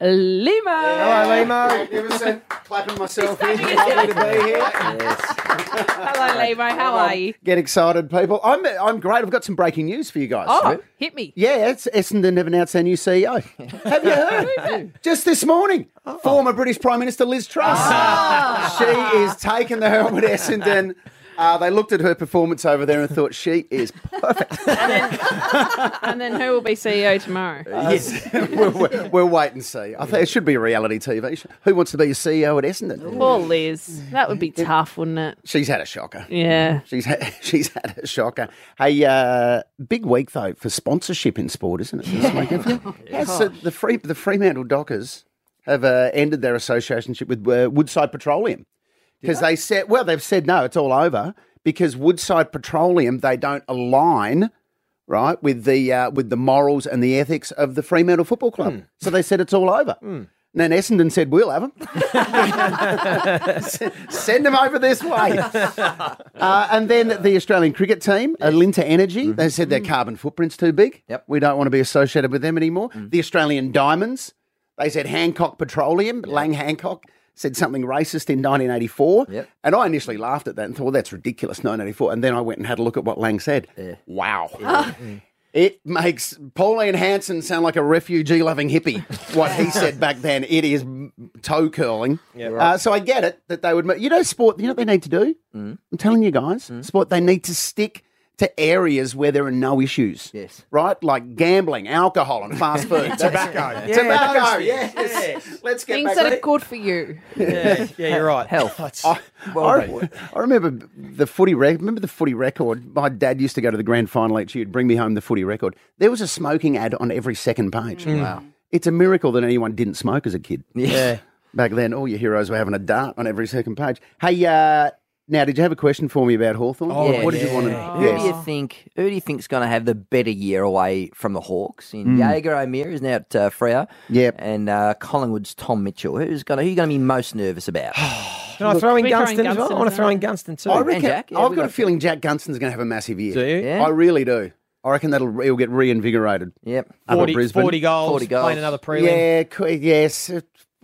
Limo.
Hello, Limo.
Magnificent. Clapping myself in. Lovely to be here.
Hello, Limo. How are you?
Get excited, people. I'm I'm great. I've got some breaking news for you guys.
Oh, hit me.
Yeah, it's Essendon have announced their new CEO. Have you heard? Just this morning, oh. former British Prime Minister Liz Truss. Ah. She is taking the helm at Essendon. Uh, they looked at her performance over there and thought she is perfect.
And then who will be CEO tomorrow?
yes, we'll, we'll, we'll wait and see. I think it should be a reality TV show. Who wants to be a CEO at Essendon?
Poor Liz. That would be tough, wouldn't it?
She's had a shocker.
Yeah.
She's had, she's had a shocker. Hey, uh, big week though for sponsorship in sport, isn't it? This weekend? Yeah, so the free the Fremantle Dockers have uh, ended their associationship with uh, Woodside Petroleum because they said, well, they've said no, it's all over because Woodside Petroleum they don't align. Right with the uh, with the morals and the ethics of the Fremantle Football Club, hmm. so they said it's all over. Hmm. And then Essendon said, "We'll have them. Send them over this way." Uh, and then the Australian cricket team, Alinta Energy, they mm-hmm. said their hmm. carbon footprint's too big.
Yep.
We don't want to be associated with them anymore. The Australian Diamonds, they said Hancock Petroleum, Lang Hancock said something racist in 1984.
Yep.
And I initially laughed at that and thought, well, that's ridiculous, 1984. And then I went and had a look at what Lang said. Wow. It makes Pauline Hanson sound like a refugee loving hippie, what he said back then. It is toe curling. uh, so I get it that they would. You know, sport, you know what they need to do? I'm telling you guys, sport, they need to stick to areas where there are no issues.
Yes.
Right? Like gambling, alcohol, and fast food.
Tobacco.
That's- Tobacco,
those
yes.
things.
Let's get
Things
back
that
to
are
it.
good for you.
Yeah, yeah, you're right.
Health.
That's-
I, I, I remember the footy record. Remember the footy record? My dad used to go to the grand final each year. He'd bring me home the footy record. There was a smoking ad on every second page. Wow. It's a miracle that anyone didn't smoke as a kid.
yeah.
Back then, all your heroes were having a dart on every second page. Hey, uh, Now, did you have a question for me about Hawthorn?
Oh,
what did you want to?
Who do you think? Who do you think's going to have the better year away from the Hawks? In
Mm.
Jaeger O'Meara is now at uh, Freo.
Yep.
And uh, Collingwood's Tom Mitchell. Who's going to? Who are you going to be most nervous about?
Can I throw in
We
Gunston as well?
Gunston
I want to throw in Gunston too.
I reckon.
Jack, yeah,
I've got
got
a feeling Jack Gunston's going to have a massive year.
Do you?
Yeah.
I really do. I reckon that'll he'll get reinvigorated.
Yep.
Up
40,
Brisbane.
40 goals,
40 goals.
playing another prelim.
Yeah, yes.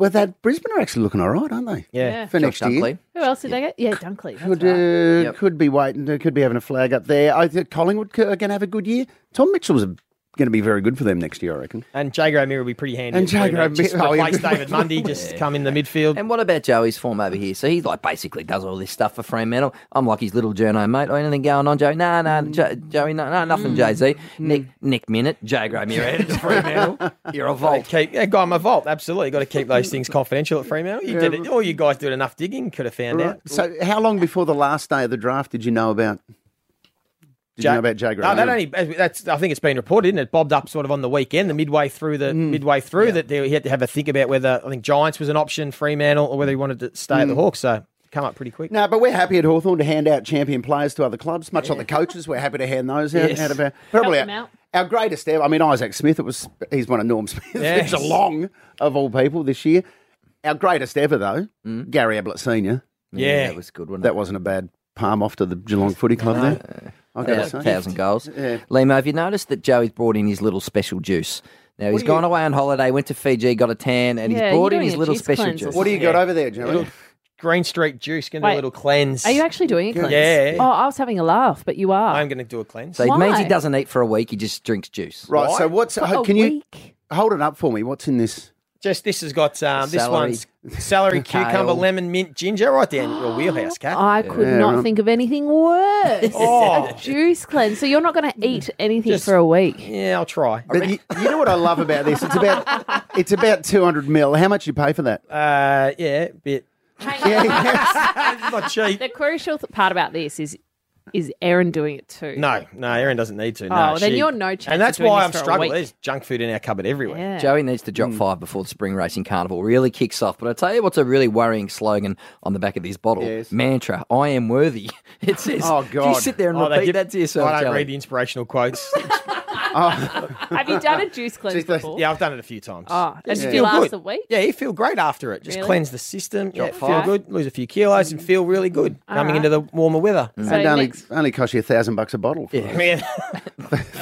Well, that Brisbane are actually looking all right, aren't they?
Yeah.
For
Josh
next year.
Dunkley.
Who else did they get? Yeah, Dunkley. That's
Could
right.
uh,
Yep.
could be waiting. uh, Could be having a flag up there. I think Collingwood are going to have a good year. Tom Mitchell Mitchell's going to be very good for them next year, I reckon.
And Jaeger O'Meara will be pretty handy.
And
at three, Jaeger. Just
O'Meara- oh,
replace
yeah.
David Mundy, just come in the midfield.
And what about Joey's form over here? So he's like basically does all this stuff for Fremantle. I'm like his little journo mate. Oh, anything going on, Joey? Nah, nah, mm. jo- Joey, no, no, nothing. Jay Z, mm. Nick, Nick Minute, Jaeger O'Meara headed to Fremantle. You're a vault.
keep, yeah, guy, I'm a vault. Absolutely, you got to keep those things confidential at Fremantle. You did it. All you guys did enough digging. Could have found out.
So, how long before the last day of the draft did you know about? Did you know about Jaeger?
No, that only that's. I think it's been reported, isn't it? Bobbed up sort of on the weekend, the midway through the
Mm.
midway through that they, he had to have a think about whether I think Giants was an option, Fremantle, or whether he wanted to stay at
Mm.
the Hawks. So come up pretty quick.
No, but we're happy at Hawthorn to hand out champion players to other clubs, much like the coaches. We're happy to hand those out,
Yes.
out of our probably
Help them
our,
out.
our greatest ever. I mean, Isaac Smith. It was he's one of Norm Smith's
Yes.
Geelong of all people this year. Our greatest ever though, Gary Ablett Senior.
Yeah.
that was a good one.
That wasn't a bad palm off to the Geelong Footy Club there. I got to
Thousand, goals.
Yeah.
Limo, have you noticed that Joey's brought in his little special juice? Now he's
do
gone
you-
away on holiday, went to Fiji, got a tan, and
Yeah,
he's brought
you're
in
doing
his
a
little
juice
special
cleanse or
juice.
What do you got over there, Joey?
Green Street Juice, going to do
Wait.
a little cleanse.
Are you actually doing a cleanse?
Yeah.
Oh, I was having a laugh, but you are.
I'm going to do a cleanse.
So it means he
Why?
doesn't eat for a week; he just drinks juice.
Right. So what's?
For a
can you
week.
hold it up for me? What's in this?
Just this has got um, this
Celery.
one's celery, cucumber,
Kale.
lemon, mint, ginger, right down your wheelhouse, cat.
I could
Yeah,
not
right.
think of anything worse.
Oh.
Juice cleanse. So you're not going to eat anything
Just-
for a week.
Yeah, I'll try.
But you, you know what I love about this? It's about it's about two hundred mil. How much you pay for that?
Uh, yeah, bit.
Yeah,
Not cheap.
The crucial th- part about this is is Aaron doing it too.
No, no, Erin doesn't need to. Oh, no,
Oh, then
she-
you're no chance
And that's
of doing
why
this
I'm struggling.
week.
There's junk food in our cupboard everywhere.
Yeah.
Joey needs to drop mm. five before the spring racing carnival really kicks off. But I tell you what's a really worrying slogan on the back of this bottle
Yes.
mantra: "I am worthy." It says.
Oh, God.
Do you sit there and
Oh,
repeat
give-
that to yourself,
I don't
Joey?
read the inspirational quotes.
Have you done a juice cleanse
Just
before?
yeah, I've done it a few times.
Oh, and
Just
did
feel
you last
good.
a week?
Yeah, you feel great after it. Just
Really?
cleanse the system. Yeah,
Drop
feel
five.
good. Lose a few kilos and feel really good coming
right.
into the warmer weather.
So
and only
next-
only cost you a thousand bucks a bottle. For
I mean,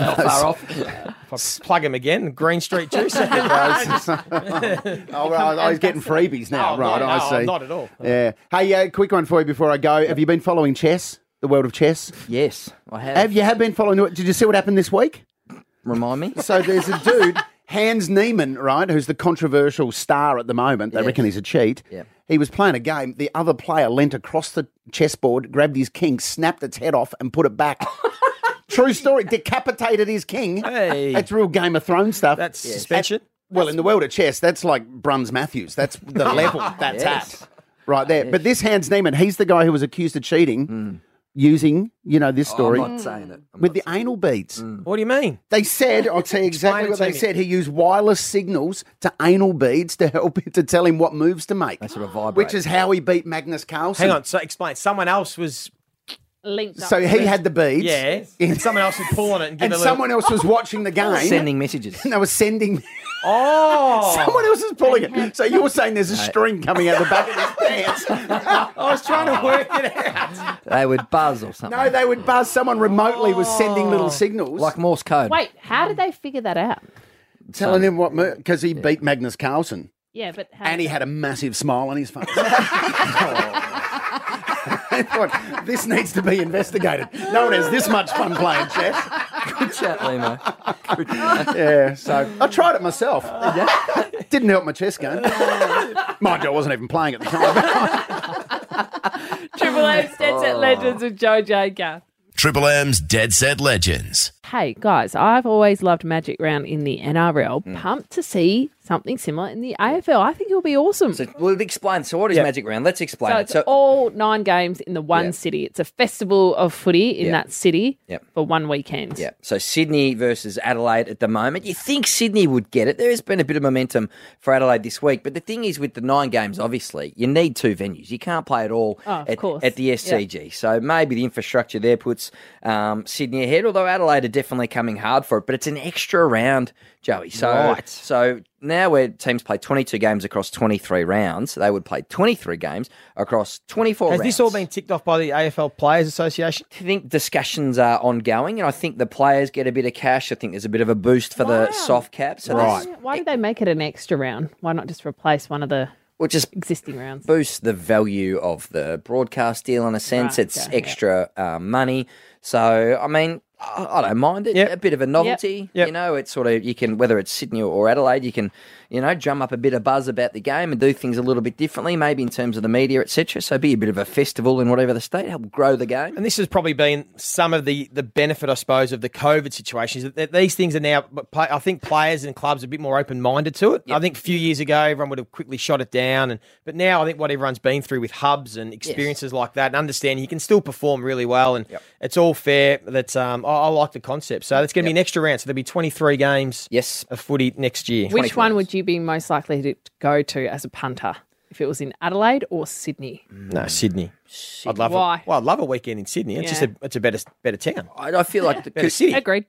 Not far off.
if I plug him again. Green Street Juice.
oh, right, I was getting freebies now.
Oh,
right,
no,
I
no,
see.
not at all.
Yeah. Hey, uh, quick one for you before I go. Have you been following chess? The world of chess.
Yes, I have.
Have you have been following it? Did you see what happened this week?
Remind me.
So there's a dude, Hans Niemann, right, who's the controversial star at the moment. They reckon he's a cheat.
Yeah.
He was playing a game. The other player leant across the chessboard, grabbed his king, snapped its head off, and put it back. True story. Decapitated his king.
Hey.
That's real Game of Thrones stuff.
That's suspension.
Well, in the world of chess, that's like Bruns Matthews. That's the level that's
Yes.
at. Right there. But this Hans Niemann, he's the guy who was accused of cheating hmm. Using, you know, this oh, story
I'm not saying it. I'm
with
not
the anal beads. Mm.
What do you mean?
They said, I'll tell you exactly
it
what
to
they
me.
said. He used wireless signals to anal beads to help him to tell him what moves to make.
They sort of vibrate.
Which is how he beat Magnus Carlsen.
Hang on. So explain. Someone else was.
Linked up.
So he had the beads.
Yeah. And someone else was pulling it and
And
giving
someone else was watching the oh. game.
sending messages.
and they were sending.
Oh.
Someone else is pulling it. So you're saying there's a string coming out the back of his pants?
I was trying to work it out.
They would buzz or something.
No, they would buzz. Someone remotely was sending little oh. signals,
like Morse code.
Wait, how did they figure that out?
telling him what because he beat Magnus Carlsen,
Yeah, but how
and he had a massive smile on his face. Oh. I thought, this needs to be investigated. No one has this much fun playing chess.
Good chat, Limo. Good
Yeah, so I tried it myself. Didn't help my chess game. Mind you, I wasn't even playing at the time.
Triple M's Dead Set oh. Legends with Joe Jaker.
Triple M's Dead Set Legends.
Hey, guys, I've always loved Magic Round in the NRL.
Hmm.
Pumped to see something similar in the AFL. I think it'll be awesome.
So we'll explain. So what is
Yeah.
Magic Round? Let's explain
So
it.
it's
So
all nine games in the one
Yeah.
city. It's a festival of footy in
Yeah.
that city
Yep.
for one weekend.
Yeah. So Sydney versus Adelaide at the moment. You think Sydney would get it. There has been a bit of momentum for Adelaide this week. But the thing is, with the nine games, obviously, you need two venues. You can't play it all
Oh,
at, at the SCG. So maybe the infrastructure there puts um, Sydney ahead, although Adelaide are definitely coming hard for it. But it's an extra round, Joey. So,
Right.
so now where teams play 22 games across 23 rounds, they would play 23 games across 24
Has
rounds.
this all been ticked off by the AFL Players Association?
I think discussions are ongoing, and I think the players get a bit of cash. I think there's a bit of a boost for the soft cap. So
Right.
Why did they make it an extra round? Why not just replace one of the
Well, just
existing rounds?
boost the value of the broadcast deal in a sense.
Right,
it's
okay, yeah.
extra uh, money. So, I mean, I, I don't mind it.
Yep.
A bit of a novelty.
Yep.
You know, it's sort of, you can, whether it's Sydney or Adelaide, you can, you know, drum up a bit of buzz about the game and do things a little bit differently, maybe in terms of the media, etc. So be a bit of a festival in whatever the state, help grow the game.
And this has probably been some of the, the benefit, I suppose, of the COVID situation. Is that- that these things are now, I think players and clubs are a bit more open minded to it. I think a few years ago, everyone would have quickly shot it down. And But now I think what everyone's been through with hubs and experiences like that and understanding you can still perform really well. And it's all fair. That um, I, I like the concept. So it's going to be an extra round. So there'll be 23 games
Yes.
of footy next year.
Which one would you be most likely to go to as a punter? If it was in Adelaide or Sydney? Mm.
No, Sydney. I'd love
Why?
it. Well, I'd love a weekend in Sydney. It's
Yeah.
just a, it's a better better town.
I, I feel like the
Better city.
Agreed.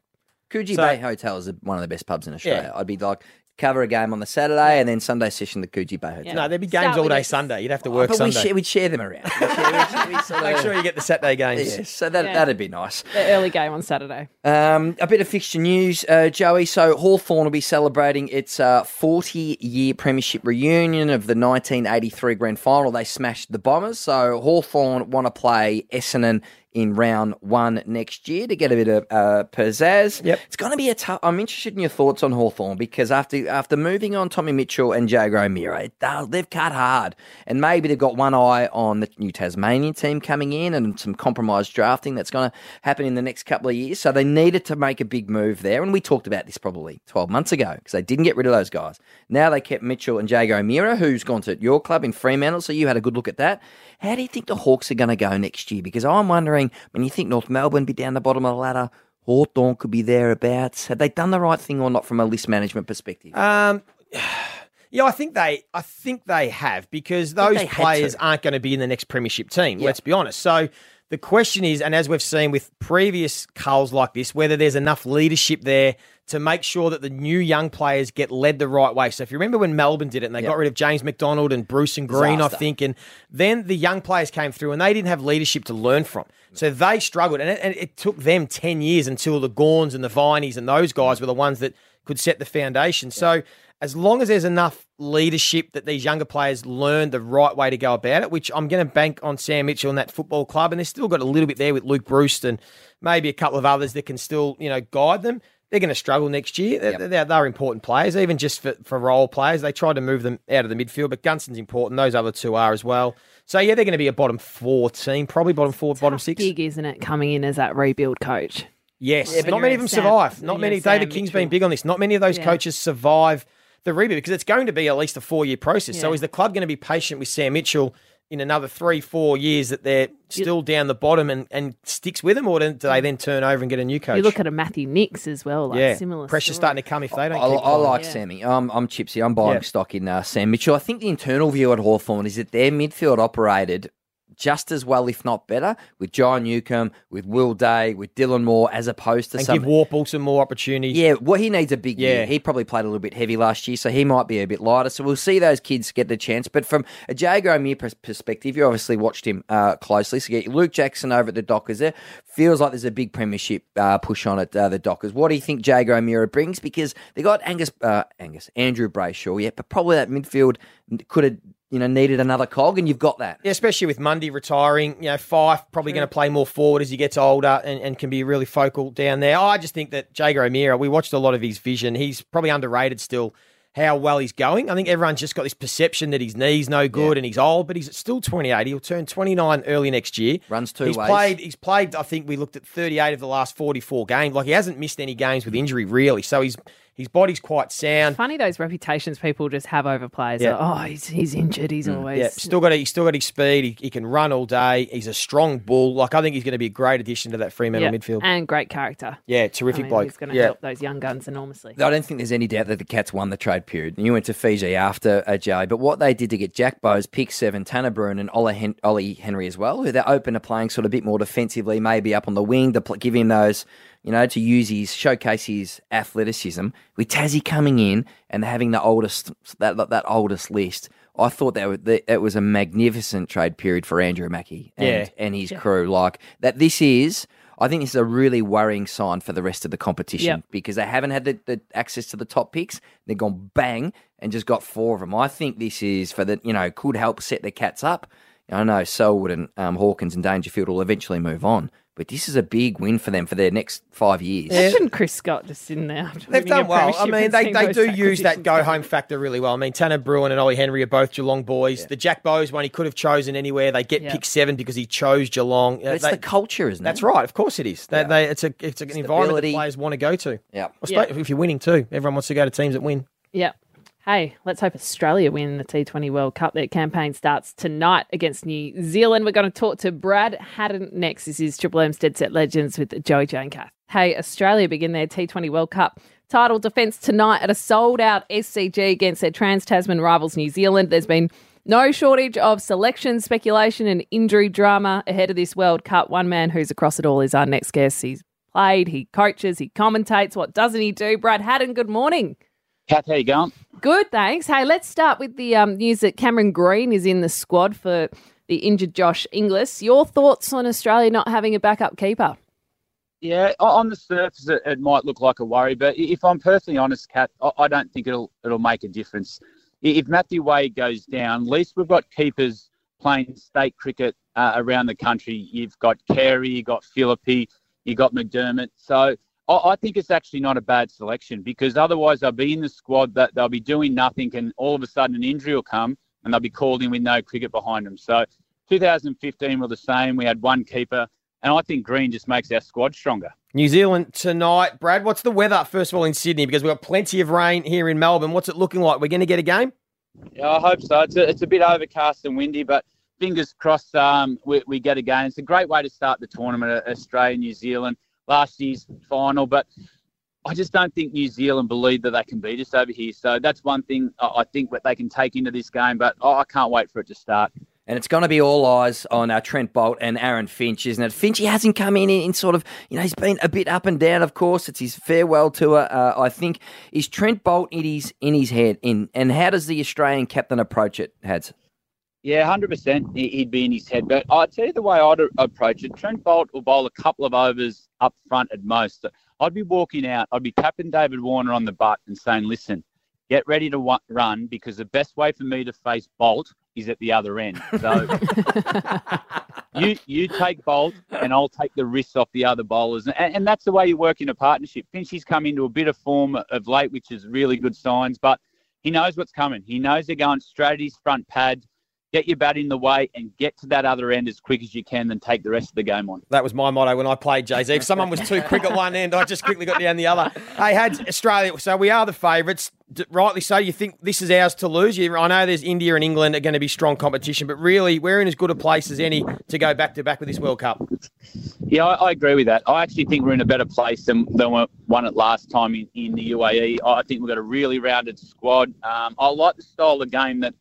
Coogee
So-
Bay Hotel is one of the best pubs in Australia.
Yeah.
I'd be like cover a game on the Saturday and then Sunday session at the Coogee Bay Hotel.
No, there'd be
Start
games all
with
day
it.
Sunday. You'd have to
Oh,
work
but we
Sunday.
share, we'd share them around. We'd share- we- we sort
Make
of-
sure you get the Saturday games.
Yeah, so that,
Yeah.
that'd be nice.
The early game on Saturday.
Um, a bit of fixture news, uh, Joey. So Hawthorn will be celebrating its uh, 40 year premiership reunion of the 1983 grand final. They smashed the Bombers. So Hawthorn want to play Essendon in round one next year to get a bit of uh, pizzazz.
Yep.
It's going to be a tough. I'm interested in your thoughts on Hawthorn because after after moving on Tommy Mitchell and Jaeger O'Meara, they've cut hard. And maybe they've got one eye on the new Tasmanian team coming in and some compromised drafting that's going to happen in the next couple of years. So they needed to make a big move there. And we talked about this probably 12 months ago because they didn't get rid of those guys. Now they kept Mitchell and Jaeger O'Meara, who's gone to your club in Fremantle. So you had a good look at that. How do you think the Hawks are going to go next year? Because I'm wondering when you think North Melbourne be down the bottom of the ladder, Hawthorn could be thereabouts. Have they done the right thing or not from a list management perspective?
Um, yeah, I think they, I think they have because those players aren't going to be in the next premiership team.
Yeah.
Let's be honest. So the question is, and as we've seen with previous culls like this, whether there's enough leadership there to make sure that the new young players get led the right way. So if you remember when Melbourne did it and they
Yep.
got rid of James McDonald and Bruce and Green,
Disaster.
I think, and then the young players came through and they didn't have leadership to learn from. So they struggled, and it, and it took them 10 years until the Gawns and the Vineys and those guys were the ones that could set the foundation. So as long as there's enough leadership that these younger players learn the right way to go about it, which I'm going to bank on Sam Mitchell and that football club, and they've still got a little bit there with Luke Breust and maybe a couple of others that can still, you know, guide them. They're going to struggle next year. They're, they're, they're important players, even just for, for role players. They tried to move them out of the midfield, but Gunston's important. Those other two are as well. So, yeah, they're going to be a bottom four team, probably bottom four, bottom
Tough
six.
gig, isn't it, coming in as that rebuild coach?
Yes,
Yeah, but
not many of them
Sam-
survive. Not many.
in Sam
David King's been big on this. Not many of those
Yeah.
coaches survive the rebuild because it's going to be at least a four year process. So is the club going to be patient with Sam Mitchell in another three, four years that they're still down the bottom and, and sticks with them, or do they then turn over and get a new coach?
You look at a Matthew Nicks as well, like
yeah,
similar.
pressure starting to come if they don't.
I,
keep
I
playing.
like
Yeah.
Sammy. I'm, I'm Chipsy. I'm buying
Yeah.
stock in uh, Sam Mitchell. I think the internal view at Hawthorn is that their midfield operated just as well, if not better, with John Newcombe, with Will Day, with Dylan Moore, as opposed to
and
some.
give Worpel some more opportunities.
Yeah, well, he needs a big
Yeah.
year. He probably played a little bit heavy last year, so he might be a bit lighter. So we'll see those kids get the chance. But from a Jaeger O'Meara perspective, you obviously watched him uh, closely. So get Luke Jackson over at the Dockers there. Feels like there's a big premiership uh, push on at uh, the Dockers. What do you think Jaeger O'Meara brings? Because they got Angus, uh, Angus, Andrew Brayshaw, yeah, but probably that midfield could have you know needed another cog, and you've got that.
Yeah, especially with Mundy retiring, you know, Fyfe probably going to play more forward as he gets older and, and can be really focal down there. I just think that Jaeger O'Meara, we watched a lot of his vision. He's probably underrated still how well he's going. I think everyone's just got this perception that his knee's no good and he's old, but he's still 28. He'll turn 29 early next year.
Runs two
he's
ways.
Played, he's played, I think we looked at 38 of the last 44 games. Like he hasn't missed any games with injury, really. So he's his body's quite sound.
Funny those reputations people just have over players.
Yeah.
Like, oh, he's, he's injured. He's always
Yeah, still got he's still got his speed. He, he can run all day. He's a strong bull. Like I think he's going to be a great addition to that Fremantle
Yeah,
midfield.
and great character.
yeah,
I
terrific
mean,
bloke.
He's going to
yeah.
help those young guns enormously.
I don't think there's any doubt that the Cats won the trade period. You went to Fiji after uh, Jay, but what they did to get Jack Bowes, pick seven, Tanner Bruhn, and Ollie, Hen- Ollie Henry as well, who they're open to playing sort of a bit more defensively, maybe up on the wing to pl- give him those, you know, to use his showcase his athleticism. With Tassie coming in and having the oldest that that, that oldest list. I thought that was, that it was a magnificent trade period for Andrew Mackie and,
Yeah.
and his
Yeah.
crew. Like that, this is. I think this is a really worrying sign for the rest of the competition
Yep.
because they haven't had the, the access to the top picks. They've gone bang and just got four of them. I think this is for the you know could help set the cats up. I know Selwood and um, Hawkins and Dangerfield will eventually move on, but this is a big win for them for their next five years.
Imagine Chris Scott just sitting there. After
They've
winning a
done well. I mean, they, they do use that go
go.
home factor really well. I mean, Tanner Bruhn and Ollie Henry are both Geelong boys. The Jack Bowes one he could have chosen anywhere. They get
Yeah.
pick seven because he chose Geelong.
But it's
they-
the culture, isn't it?
That's right. Of course it is. They, they, it's a it's an environment that players want to go to.
Yeah.
I suppose if you're winning too, everyone wants to go to teams that win.
Yep. Hey, let's hope Australia win the T20 World Cup. Their campaign starts tonight against New Zealand. We're going to talk to Brad Haddin next. This is Triple M's Dead Set Legends with Joey Jane Kath. Hey, Australia begin their T20 World Cup title defence tonight at a sold out SCG against their Trans Tasman rivals New Zealand. There's been no shortage of selection, speculation, and injury drama ahead of this World Cup. One man who's across it all is our next guest. He's played, he coaches, he commentates. What doesn't he do? Brad Haddin, good morning.
Kath, how you going?
Good, thanks. Hey, let's start with the um, news that Cameron Green is in the squad for the injured Josh Inglis. Your thoughts on Australia not having a backup keeper?
Yeah, on the surface, it, it might look like a worry, but if I'm personally honest, Kath, I, I don't think it'll it'll make a difference. If Matthew Wade goes down, at least we've got keepers playing state cricket uh, around the country. You've got Carey, you've got Philippe, you've got McDermott. So I think it's actually not a bad selection because otherwise they'll be in the squad that they'll be doing nothing, and all of a sudden an injury will come and they'll be called in with no cricket behind them. So 2015 were the same. We had one keeper. And I think Green just makes our squad stronger.
New Zealand tonight. Brad, what's the weather, first of all, in Sydney? Because we've got plenty of rain here in Melbourne. What's it looking like? We're going to get a game?
Yeah, I hope so. It's a, it's a bit overcast and windy, but fingers crossed um, we, we get a game. It's a great way to start the tournament, Australia, New Zealand, last year's final. But I just don't think New Zealand believe that they can beat us over here. So that's one thing I think that they can take into this game, but oh, I can't wait for it to start.
And it's going to be all eyes on uh, Trent Boult and Aaron Finch, isn't it? Finch, he hasn't come in in sort of, you know, he's been a bit up and down, of course. It's his farewell tour, uh, I think. Is Trent Boult in his, in his head? In And how does the Australian captain approach it, Hads?
Yeah, hundred percent. He'd be in his head, but I tell you the way I'd approach it. Trent Boult will bowl a couple of overs up front at most. I'd be walking out. I'd be tapping David Warner on the butt and saying, "Listen, get ready to run because the best way for me to face Boult is at the other end. So you you take Boult and I'll take the risks off the other bowlers, and, and that's the way you work in a partnership. Finchie's come into a bit of form of late, which is really good signs, but he knows what's coming. He knows they're going straight at his front pad. Get your bat in the way and get to that other end as quick as you can, then take the rest of the game on.
That was my motto when I played Jay Z. If someone was too quick at one end, I just quickly got down the other. Hey, had Australia. So we are the favourites, rightly so. You think this is ours to lose? You, I know there's India and England are going to be strong competition, but really we're in as good a place as any to go back to back with this World Cup.
Yeah, I, I agree with that. I actually think we're in a better place than, than we won it last time in, in the UAE. I think we've got a really rounded squad. Um, I like the style of game that,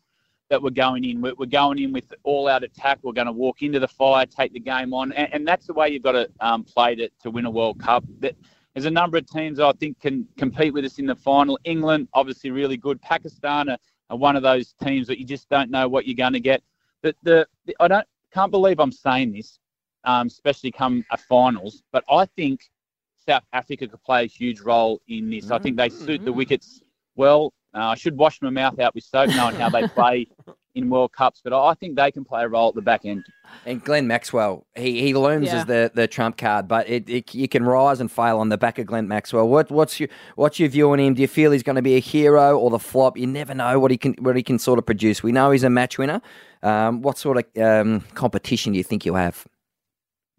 that we're going in. We're, we're going in with all out attack. We're going to walk into the fire, take the game on, and, and that's the way you've got to um, play to, to win a World Cup. That, there's a number of teams I think can compete with us in the final. England, obviously, really good. Pakistan are, are one of those teams that you just don't know what you're going to get. But the, the I don't can't believe I'm saying this, um, especially come a finals. But I think South Africa could play a huge role in this. I think they suit the wickets well. Uh, I should wash my mouth out with soap knowing how they play in World Cups, but I I think they can play a role at the back end.
And Glenn Maxwell, he, he looms
Yeah.
as the, the trump card, but it, it you can rise and fail on the back of Glenn Maxwell. What what's your what's your view on him? Do you feel he's going to be a hero or the flop? You never know what he can what he can sort of produce. We know he's a match winner. Um, what sort of um, competition do you think you'll have?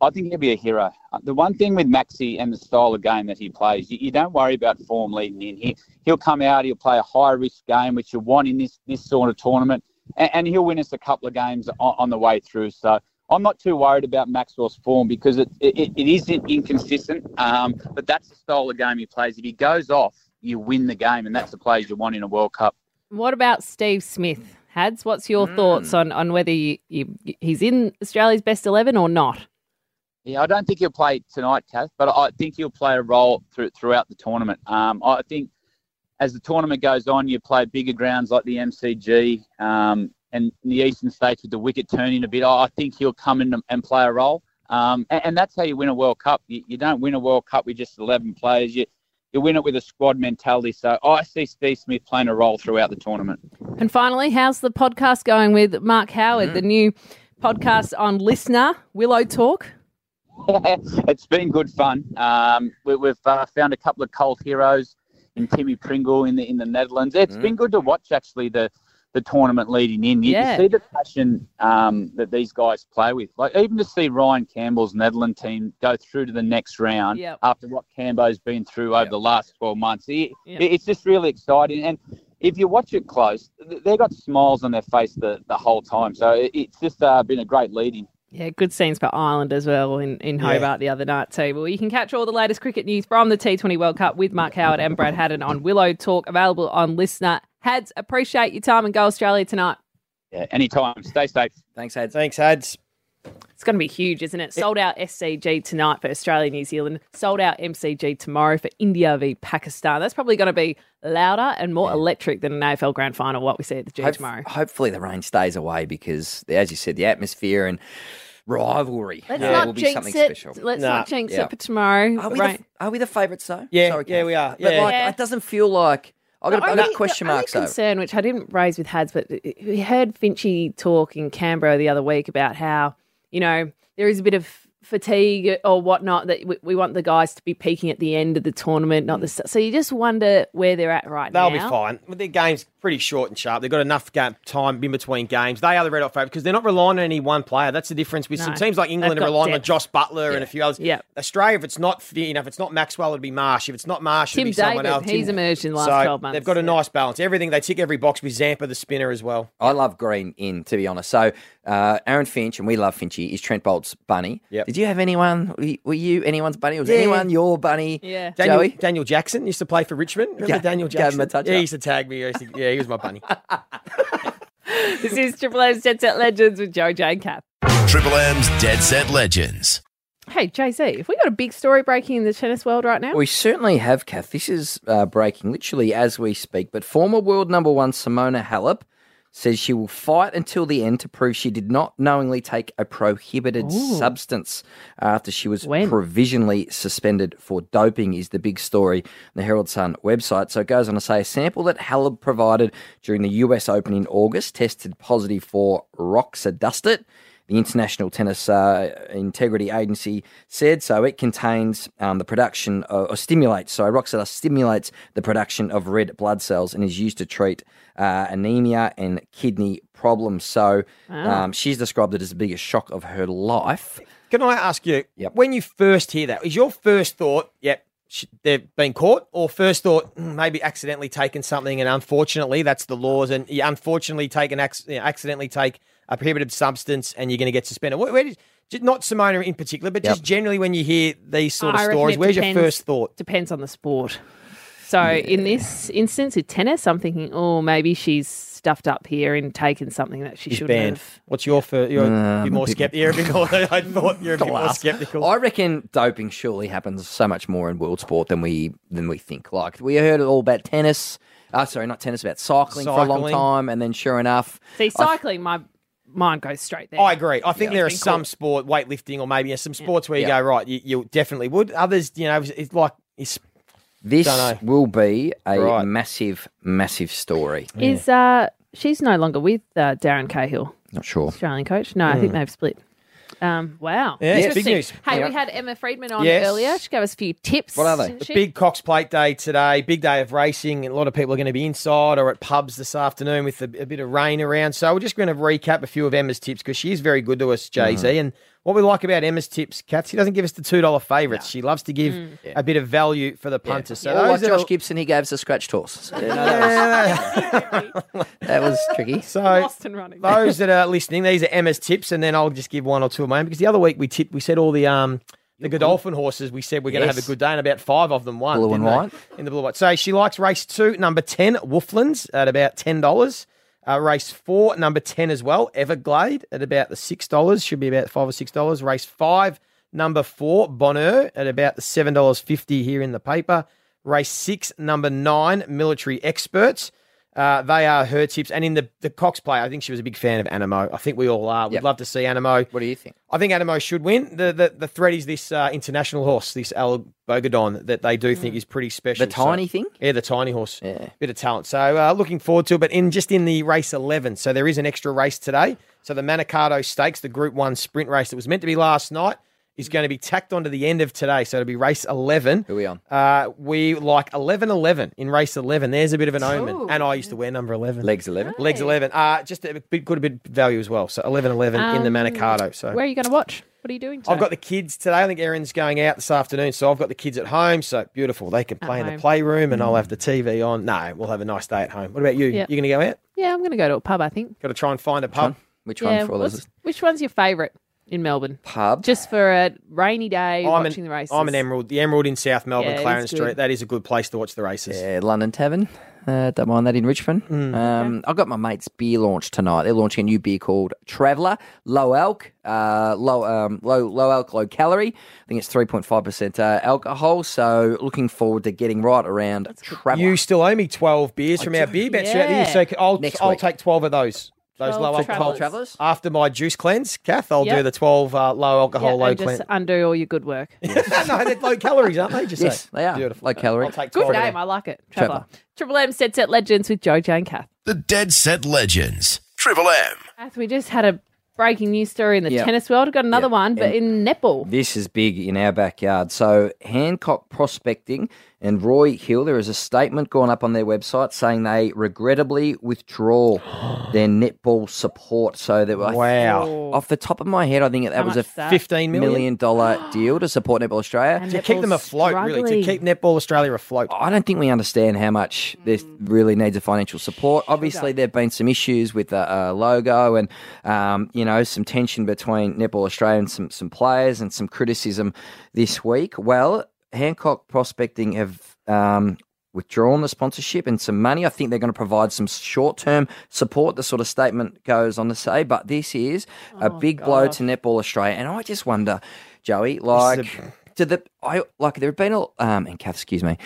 I think he'll be a hero. Uh, The one thing with Maxi and the style of game that he plays, you, you don't worry about form leading in. He, he'll come out, he'll play a high risk game, which you want in this, this sort of tournament, and, and he'll win us a couple of games on, on the way through. So I'm not too worried about Maxwell's form because it, it, it isn't inconsistent, um, but that's the style of game he plays. If he goes off, you win the game, and that's the players you want in a World Cup.
What about Steve Smith? Hads, what's your thoughts on, on whether you, you, he's in Australia's best 11 or not?
Yeah, I don't think he'll play tonight, Kath, but I think he'll play a role through, throughout the tournament. Um, I think as the tournament goes on, you play bigger grounds like the MCG um, and in the Eastern States with the wicket turning a bit. I I think he'll come in and- and play a role. Um, and, and that's how you win a World Cup. You, you don't win a World Cup with just 11 players. You, you win it with a squad mentality. So I see Steve Smith playing a role throughout the tournament.
And finally, how's the podcast going with Mark Howard, the new podcast on Listener, Willow Talk?
it's been good fun. Um, we, we've uh, found a couple of cult heroes in Timmy Pringle in the in the Netherlands. It's been good to watch actually the the tournament leading in. You, you
Yeah.
see the passion um, that these guys play with. Like even to see Ryan Campbell's Netherlands team go through to the next round
Yep.
after what Cambo's been through over the last twelve months. It-
Yep.
It's just really exciting and. If you watch it close, they've got smiles on their face the, the whole time. So it- it's just uh, been a great leading.
Yeah, good scenes for Ireland as well in, in
Yeah.
Hobart the other night too. Well, you can catch all the latest cricket news from the T20 World Cup with Mark Howard and Brad Haddin on Willow Talk, available on Listener. Hads, appreciate your time and go Australia tonight.
Yeah, anytime. Stay safe.
Thanks, Hads.
Thanks, Hads.
It's going to be huge, isn't it? Sold out SCG tonight for Australia, New Zealand. Sold out MCG tomorrow for India v Pakistan. That's probably going to be louder and more electric than an AFL Grand Final. What we see at the G
Hope-
tomorrow.
Hopefully the rain stays away because, as you said, the atmosphere and rivalry
Let's
uh,
not
will be
jinx
something
it.
special.
Let's not jinx it for tomorrow.
Are we,
Right.
the, are we the favourites though?
Yeah,
Sorry,
yeah, we are.
But
Yeah.
like,
Yeah.
it doesn't feel like I got,
The
I got
only-
question
the only
marks over.
concern, which I didn't raise with Hads, but we heard Finchy talk in Canberra the other week about how you know there is a bit of fatigue or whatnot that we, we want the guys to be peaking at the end of the tournament, not the mm. st- so you just wonder where they're at right now.
They'll be fine. Well, Their game's pretty short and sharp. They've got enough game, time in between games. They are the red hot favourite because they're not relying on any one player. That's the difference with some teams like England are
got
relying on
depth.
Josh Buttler and a few others.
Yeah.
Australia, if it's not you know, if it's not Maxwell, it'd be Marsh. If it's not Marsh, it'd
Tim
be someone else.
he's
Tim-
emerged in the last
so
12 months,
They've got a
yeah.
nice balance. Everything they tick every box with Zampa the spinner as well.
I love Green in, to be honest. So uh, Aaron Finch, and we love Finchy, is Trent Boult's bunny.
Yep.
Did you have anyone? Were you- anyone's bunny? Was
Yeah.
anyone your bunny?
Yeah.
Daniel,
Joey?
Daniel Jackson used to play for Richmond. Remember
Yeah,
Daniel Jackson?
a
yeah, he used to tag me. He to- yeah, he was my bunny.
this is Triple M's Dead Set Legends with Joe Jane Cap.
Triple M's Dead Set Legends.
Hey, Jay Z, have we got a big story breaking in the tennis world right now?
We certainly have, Kath. This is uh, breaking literally as we speak. But former world number one Simona Halep says she will fight until the end to prove she did not knowingly take a prohibited
Ooh.
substance after she was provisionally suspended for doping, is the big story on the Herald Sun website. So it goes on to say a sample that Halep provided during the US Open in August tested positive for roxadustat. The International Tennis uh, Integrity Agency said so. It contains um, the production of, or stimulates, sorry, Roxadustat stimulates the production of red blood cells and is used to treat uh, anemia and kidney problems. So
Wow.
um, she's described it as the biggest shock of her life.
Can I ask you, when you first hear that, is your first thought, yep, they've been caught, or first thought, "Mm, maybe accidentally taken something and unfortunately that's the laws, and you unfortunately take an ac- accidentally take a prohibited substance and you're going to get suspended? Where, where did, not Simona in particular, but just generally when you hear these sort of
I
stories, where's
depends-
your first thought?
Depends on the sport. So in this instance, with tennis, I'm thinking, oh, maybe she's stuffed up here and taken something that she
She's
shouldn't
banned.
have.
What's your first? You're
Uh,
a
I'm
bit more skeptical. You're a bit more, I thought you're a bit more skeptical.
I reckon doping surely happens so much more in world sport than we than we think. Like we heard it all about tennis. Uh, sorry, not tennis, about cycling, for a long time, and then sure enough,
See,
I-
cycling, my mind goes straight there.
I agree. I think
Yeah.
there are some
caught.
sport, weightlifting, or maybe yeah, some sports where you
Yeah.
go right. You, you definitely would. Others, you know, it's like it's
this will be a
Right.
massive, massive story.
Is uh she's no longer with uh, Darren Cahill,
Not sure.
Australian coach. No, I think
Hmm.
they've split. Um, wow.
Yeah, it's big news.
Hey,
Yeah.
we had Emma Freedman on
Yes.
earlier. She gave us a few tips. didn't
The
she?
big Cox Plate Day today, big day of racing. A lot of people are going to be inside or at pubs this afternoon with a, a bit of rain around. So we're just going to recap a few of Emma's tips because she is very good to us, Jay Z.
Mm-hmm.
And what we like about Emma's tips, Kath, she doesn't give us the two dollar favourites. She loves to give
Mm.
a bit of value for the punters. So
or like Josh
are-
Gibson, he gave us a scratched horse. So, you know, that, was, that was tricky.
So
Lost and running.
those that are listening, these are Emma's tips, and then I'll just give one or two of mine because the other week we tipped, we said all the um the Godolphin horses. We said we're going to have a good day, and about five of them won.
Blue and
didn't
white.
in the blue and white. So she likes race two, number ten, Wolflands at about ten dollars. Uh, race four, number ten as well, Everglade at about the six dollars. Should be about five or six dollars. Race five, number four, Bonheur at about the seven dollars fifty here in the paper. Race six, number nine, Military Experts. Uh, they are her tips. And in the, the Cox Plate, I think she was a big fan of Anamoe. I think we all are. We'd
Yep.
love to see Anamoe.
What do you think?
I think Anamoe should win. The the, the threat is this uh, international horse, this El Bodegon, that they do think is pretty special.
The tiny
So-
thing?
Yeah, the tiny horse.
Yeah.
Bit of talent. So uh, looking forward to it. But in just in the race 11, so there is an extra race today. So the Manikato Stakes, the Group 1 sprint race that was meant to be last night, is going to be tacked onto the end of today. So it'll be race 11.
Who are we on?
Uh, we like 11 11 in race 11. There's a bit of an omen. And I used to wear number 11.
Legs 11.
Legs 11. Uh, just a bit good, a bit of value as well. So 11 11 in the
Um,
Manikato. So
Where are you going to watch? What are you doing? Today?
I've got the kids today. I think Erin's going out this afternoon, so I've got the kids at home. So beautiful. They can play in
home.
the playroom, and I'll have the TV on. No, we'll have a nice day at home. What about you?
Yep.
You going to go out?
Yeah, I'm going to go to a pub. I think.
Got to try and find a pub.
Which
yeah.
one for all those?
Which one's your favourite in Melbourne?
Pub.
Just for a rainy day
I'm
watching
an,
the races.
I'm an Emerald. The Emerald in South Melbourne,
Yeah, Clarendon.
Street. That is a good place to watch the races.
Yeah, London Tavern. Uh, don't mind that in Richmond.
Mm.
Um, I've got my mate's beer launch tonight. They're launching a new beer called Traveller, low alc, uh, low um, low low alc, low calorie. I think it's three point five percent uh, alcohol. So looking forward to getting right around Traveller.
You still owe me 12 beers from our beer bets throughout the year, so I'll,
Next
I'll
week.
take 12 of those. Those low alcohol
Travellers.
Travellers?
After my juice cleanse, Kath, I'll do the 12 uh, low alcohol,
Yeah,
low
and just
cleanse.
undo all your good work.
no, they're low calories, aren't they? Just
Yes,
say.
they are.
Beautiful.
Low calorie.
I'll take
Good
12 of
name.
them.
I like it.
Trevor.
Trevor. Triple M Set Set Legends with Jojo and Kath.
The Dead Set Legends. Triple M.
Kath, we just had a breaking news story in the
Yeah.
tennis world. Got another
Yeah.
one, but in netball.
This is big in our backyard. So, Hancock Prospecting and Roy Hill, there is a statement going up on their website saying they regrettably withdraw their netball support. So, that I-
Wow.
off the top of my head, I think that
How
was a
much is that?
15 million?
million dollar deal to support Netball Australia.
And
To keep them
netball's
afloat, really. To keep Netball Australia afloat.
I don't think we understand how much this really needs a financial support. Obviously, there have been some issues with the uh, logo and, um, you know, some tension between Netball Australia and some, some players and some criticism this week. Well, Hancock Prospecting have um, withdrawn the sponsorship and some money. I think they're going to provide some short term support, the sort of statement goes on to say. But this is a big blow to Netball Australia. And I just wonder, Joey, like, to the, I like, there have been, a, um, and Kath, excuse me,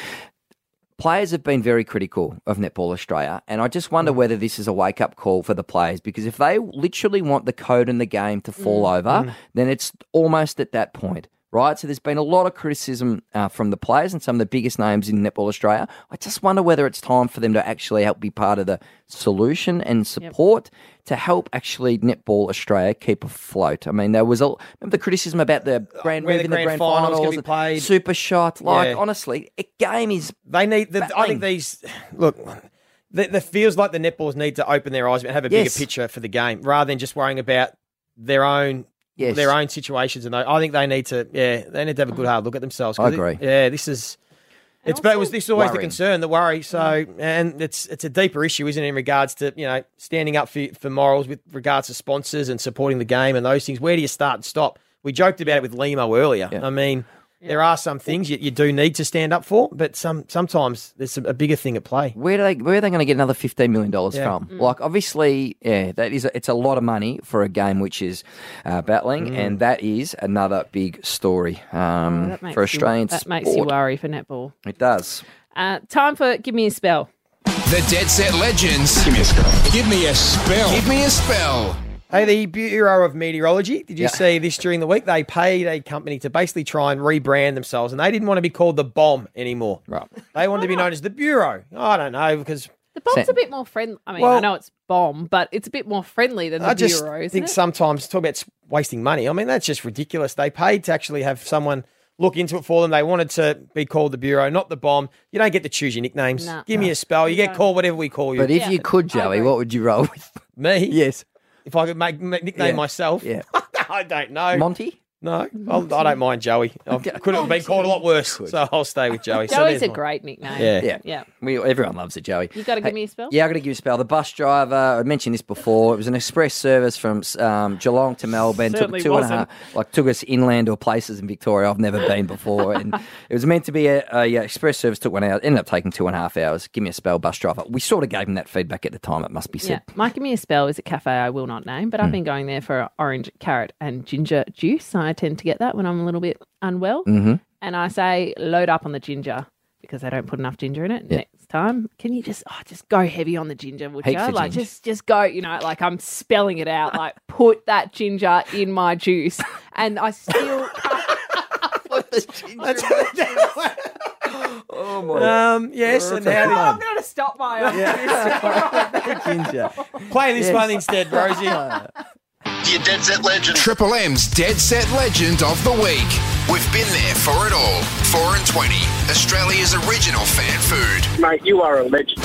players have been very critical of Netball Australia, and I just wonder whether this is a wake up call for the players because if they literally want the code in the game to fall over, then it's almost at that point. Right, so there's been a lot of criticism uh, from the players and some of the biggest names in Netball Australia. I just wonder whether it's time for them to actually help be part of the solution and support to help actually Netball Australia keep afloat. I mean, there was a remember the criticism about the grand
Where the
in the
grand
grand
finals
finals,
be played.
super shot. Like
Yeah.
honestly, a game is
They need. The, I think these look. The, the feels like the netballs need to open their eyes and have a
Yes.
bigger picture for the game rather than just worrying about their own
Yes.
their own situations. And they, I think they need to. Yeah, they need to have a good hard look at themselves.
I
it-
agree.
yeah, this is. It's but it was this is always the concern, the worry. So, and it's it's a deeper issue, isn't it, in regards to you know standing up for for morals with regards to sponsors and supporting the game and those things. Where do you start and stop? We joked about it with Limo earlier. I mean, there are some things you, you do need to stand up for, but some sometimes there's a, a bigger thing at play.
Where do they where are they going to get another fifteen million dollars
Yeah.
from?
Mm.
Like obviously, yeah, that is a, it's a lot of money for a game which is uh, battling,
Mm.
and that is another big story um,
Oh,
for
Australians.
Australian
That
sport.
makes you worry for netball.
It does.
Uh, time for Give Me a Spell.
The Dead Set Legends. Give me a spell. Give me a spell. Give me a spell.
Hey, the Bureau of Meteorology, did you
Yeah.
see this during the week? They paid a company to basically try and rebrand themselves, and they didn't want to be called the bomb anymore.
Right.
They wanted to be known as the Bureau. I don't know, because
The bomb's a bit more friendly. I mean, I know it's bomb, but it's a bit more friendly than the
I just
bureau, isn't
think
it?
sometimes talk about wasting money. I mean, that's just ridiculous. They paid to actually have someone look into it for them. They wanted to be called the bureau, not the bomb. You don't get to choose your nicknames.
Nah.
Give me a spell. You get called whatever we call you.
But if you could, Joey, what would you roll with?
me,
Yes.
If I could make, nickname
Yeah.
myself,
Yeah.
I don't know.
Monty?
No, I'll, I don't mind Joey. I could have been called a lot worse, so I'll stay with Joey. So
Joey's
there's
a
mine.
great nickname.
Yeah.
Yeah.
Yeah.
We, everyone loves it, Joey.
You've got to
Hey,
give me a spell?
Yeah, I got to give you a spell. The bus driver, I mentioned this before. It was an express service from um, Geelong to Melbourne. Took
Certainly
two and a
wasn't.
half, like took us inland or places in Victoria I've never been before, and it was meant to be a, a yeah, express service. Took one hour. Ended up taking two and a half hours. Give me a spell, bus driver. We sort of gave him that feedback at the time. It must be
Yeah.
said.
Mike, give me a spell is a cafe I will not name, but I've
Hmm.
been going there for orange, carrot, and ginger juice. I tend to get that when I'm a little bit unwell.
Mhm.
And I say load up on the ginger because they don't put enough ginger in it.
Yeah.
Next time, can you just oh, just go heavy on the ginger, would
Heaps
you? Like
ginger.
just just go, you know, like I'm spelling it out. Like put that ginger in my juice, and I still put the ginger.
Oh my!
Um, yes, and now
Oh, I'm going to stop my own
ginger.
play this
Yes.
one instead, Rosie.
Your Dead Set Legend. Triple M's Dead Set Legend of the Week. We've been there for it all. 4 and 20. Australia's original fan food.
Mate, you are a legend.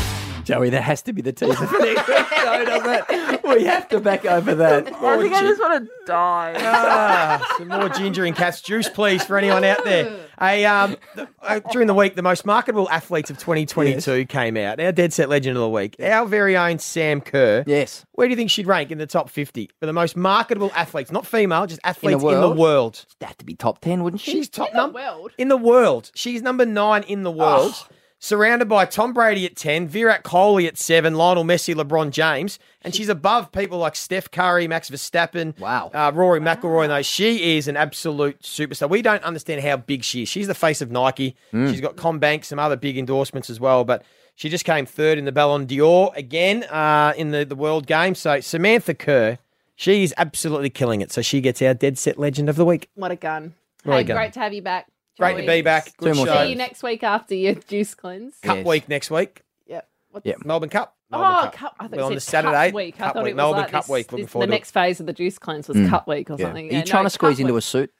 Joey, there has to be the teaser for next episode, doesn't it? We have to back over that.
I think I just want to die.
Ah, some more ginger in Kath's juice, please, for anyone out there. A, um, the, uh, during the week, the most marketable athletes of 2022 came out. Our Dead Set Legend of the Week, our very own Sam Kerr.
Yes.
Where do you think she'd rank in the top 50 for the most marketable athletes? Not female, just athletes in the
world?
world.
That'd have to be top 10, wouldn't she?
She's top
In the
number
world?
in the world. She's number nine in the world. Surrounded by Tom Brady at 10, Virat Kohli at 7, Lionel Messi, LeBron James. And she's above people like Steph Curry, Max Verstappen,
Wow.
uh, Rory McIlroy. And those. She is an absolute superstar. We don't understand how big she is. She's the face of Nike.
Mm.
She's got CommBank, some other big endorsements as well. But she just came third in the Ballon d'Or again uh, in the, the World Game. So Samantha Kerr, she is absolutely killing it. So she gets our Dead Set Legend of the Week.
What a gun.
What a
hey,
gun.
great to have you back.
Great to be back. Good
Two more
show.
See you next week after your juice cleanse.
Cup
Yes.
week next week.
Yep. What
Yep.
Melbourne Cup.
Oh, cup. I thought
We're
you
on
said
the Saturday.
Cup week. I
Cup
thought
week.
it was
Melbourne
like
Cup
this,
week. Looking
this-
forward
the
to it.
next phase of the juice cleanse was
Mm.
cup week or
Yeah.
something.
Are you
Yeah,
trying
no,
to squeeze
cup
into a suit?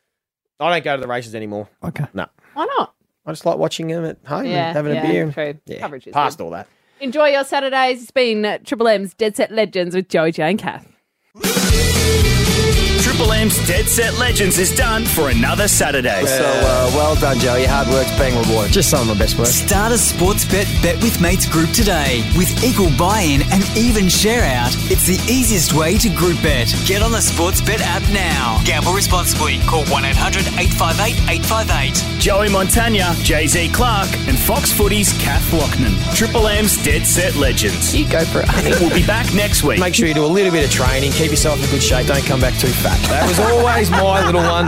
I don't go to the races anymore.
Okay.
No.
Why not?
I just like watching them at home
Yeah,
and having
yeah,
a beer.
true.
Yeah,
Coverage is
past
good.
all that.
Enjoy your Saturdays. It's been uh, Triple M's Dead Set Legends with Joey Jane Kath.
Triple M's Dead Set Legends is done for another Saturday.
So uh, well done, Joey. Your hard work's being rewarded.
Just some of my best work.
Start a Sportsbet bet with mates group today with equal buy-in and even share out. It's the easiest way to group bet. Get on the Sportsbet app now. Gamble responsibly. Call 1-800-858-858.
Joey Montagna, Jay Z Clark, and Fox Footy's Kath Loughnan. Triple M's Dead Set Legends.
You go for it.
We'll be back next week.
Make sure you do a little bit of training, keep yourself in good shape, don't come back too fat. That was always my little one.